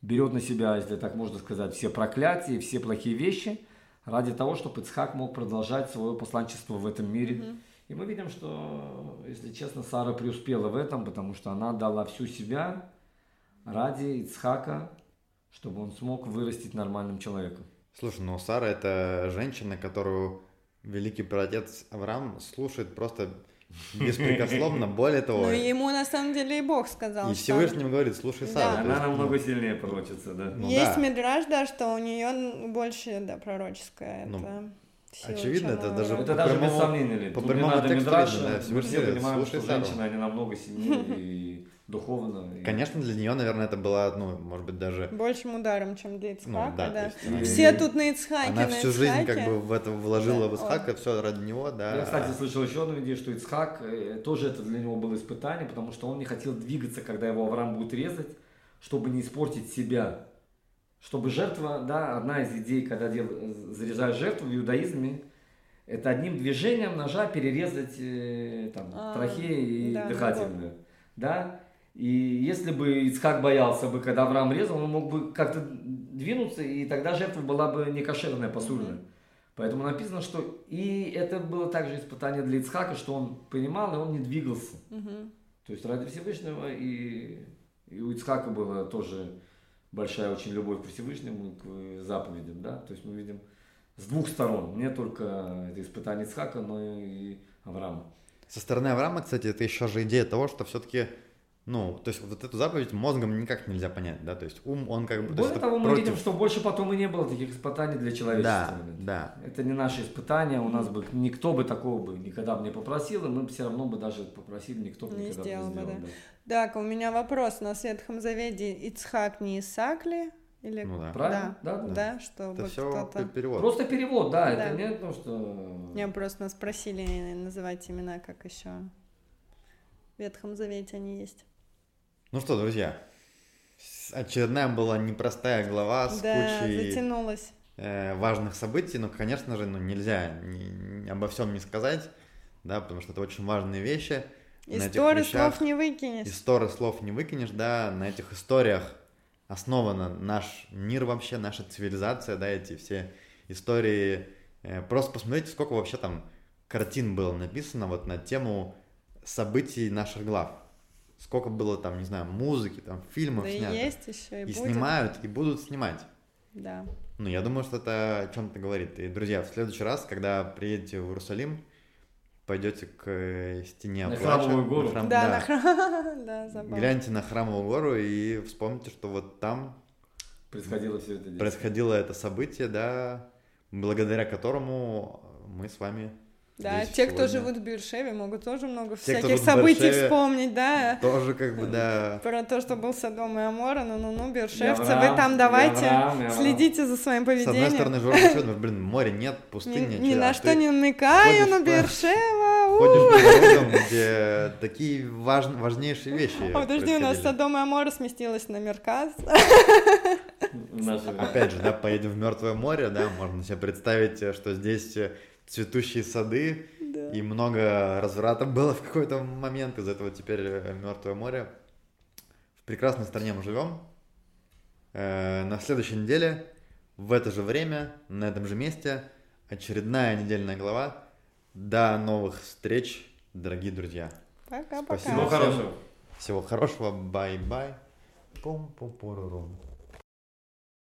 берет на себя, если так можно сказать, все проклятия, все плохие вещи, ради того, чтобы Ицхак мог продолжать свое посланчество в этом мире. И мы видим, что, если честно, Сара преуспела в этом, потому что она дала всю себя ради Ицхака, чтобы он смог вырастить нормальным человеком. Слушай, ну Сара это женщина, которую великий праотец Авраам слушает просто беспрекословно. Более того, Ну, ему на самом деле и Бог сказал, и что... Всевышний говорит, слушай, Да. Сара. то Она есть, ну, намного сильнее пророчится, да. Ну Есть да. мидраж, да, что у нее больше, да, пророческая. Ну, это сила, очевидно, это даже. Это По даже без прямому- сомнения. ли. по Тут не прямому надо тексту видно, да, мы все Всевышний говорит, понимаем, «Слушай, что Сару». женщины, они намного сильнее и духовно. и- Конечно, для нее, наверное, это была, ну, может быть, даже... Большим ударом, чем для Ицхака, Ну, да, да. есть она- Все тут на Ицхаке, Она на всю жизнь как Ицхаке. бы в это вложила Да, в Исхака, все ради него, да. Я, кстати, слышал еще одну идею, что Ицхак, э, тоже это для него было испытание, потому что он не хотел двигаться, когда его Авраам будет резать, чтобы не испортить себя. Чтобы жертва, да, одна из идей, когда дел, заряжаешь жертву в иудаизме, это одним движением ножа перерезать э, там, А, трахеи и да, дыхательную. Да? И если бы Ицхак боялся бы, когда Авраам резал, он мог бы как-то двинуться, и тогда жертва была бы не кошерная, посульная. Поэтому написано, что и это было также испытание для Ицхака, что он понимал, и он не двигался. Мгм. То есть ради Всевышнего и И у Ицхака была тоже большая очень любовь к Всевышнему, к заповедям, да, то есть мы видим с двух сторон, не только это испытание Ицхака, но и Авраама. Со стороны Авраама, кстати, это еще же идея того, что все-таки ну, то есть вот эту заповедь мозгом никак нельзя понять, да, то есть ум, он как бы... Более то того, мы против... видим, что больше потом и не было таких испытаний для человечества. Да, да. Это не наши испытания, у нас бы никто бы такого бы никогда бы не попросил, и мы бы все равно бы даже попросили, никто бы не никогда сделал бы не сделал. Да. да. Так, у меня вопрос, на Ветхом Завете Ицхак не Исаак ли? Или... Ну да. Правильно? Да, да. да. да чтобы это все кто-то... перевод. Просто перевод, да, да. это не то, что... Меня просто нас просили называть имена, как еще в Ветхом Завете они есть. Ну что, друзья, очередная была непростая глава с да, кучей затянулась. Э, важных событий, но, конечно же, ну, нельзя ни, обо всем не сказать, да, потому что это очень важные вещи. Истории слов не выкинешь. Истории слов не выкинешь, да, на этих историях основан наш мир вообще, наша цивилизация, да, эти все истории. Э, просто посмотрите, сколько вообще там картин было написано вот на тему событий наших глав сколько было там, не знаю, музыки, там, фильмов да снято. и есть еще, и, и будет. снимают, и будут снимать. Да. Ну, я думаю, что это о чем-то говорит. И, друзья, в следующий раз, когда приедете в Иерусалим, пойдете к э, стене на плача, храмовую гору. На храм, да, да. на храм, да, забавно. Гляньте на храмовую гору и вспомните, что вот там происходило все это. Происходило это событие, да, благодаря которому мы с вами да, Здесь те, сегодня. кто живут в Биршеве, могут тоже много Те, всяких событий Бершеве, вспомнить, да. Тоже как бы, да. Про то, что был Содом и Амора, ну-ну-ну, биршевцы, вы там давайте следите за своим С одной поведением. стороны, что, блин, моря нет, пустыня. ни чё, на а что не намекаю, но Биршева. Ходишь по дорогам, где такие важ- важнейшие вещи А, Подожди, у нас. Содом и Амора сместилась на Мерказ. Опять же, да, поедем в Мертвое море, да, можно себе представить, что здесь цветущие сады, Да. и много разврата было в какой-то момент, из этого теперь Мертвое море. В прекрасной стране мы живем. Э, На следующей неделе, в это же время, на этом же месте, очередная недельная глава. До новых встреч, дорогие друзья. Пока-пока. Всего хорошего. Всего хорошего, bye-bye. Пум-пум-пурурум.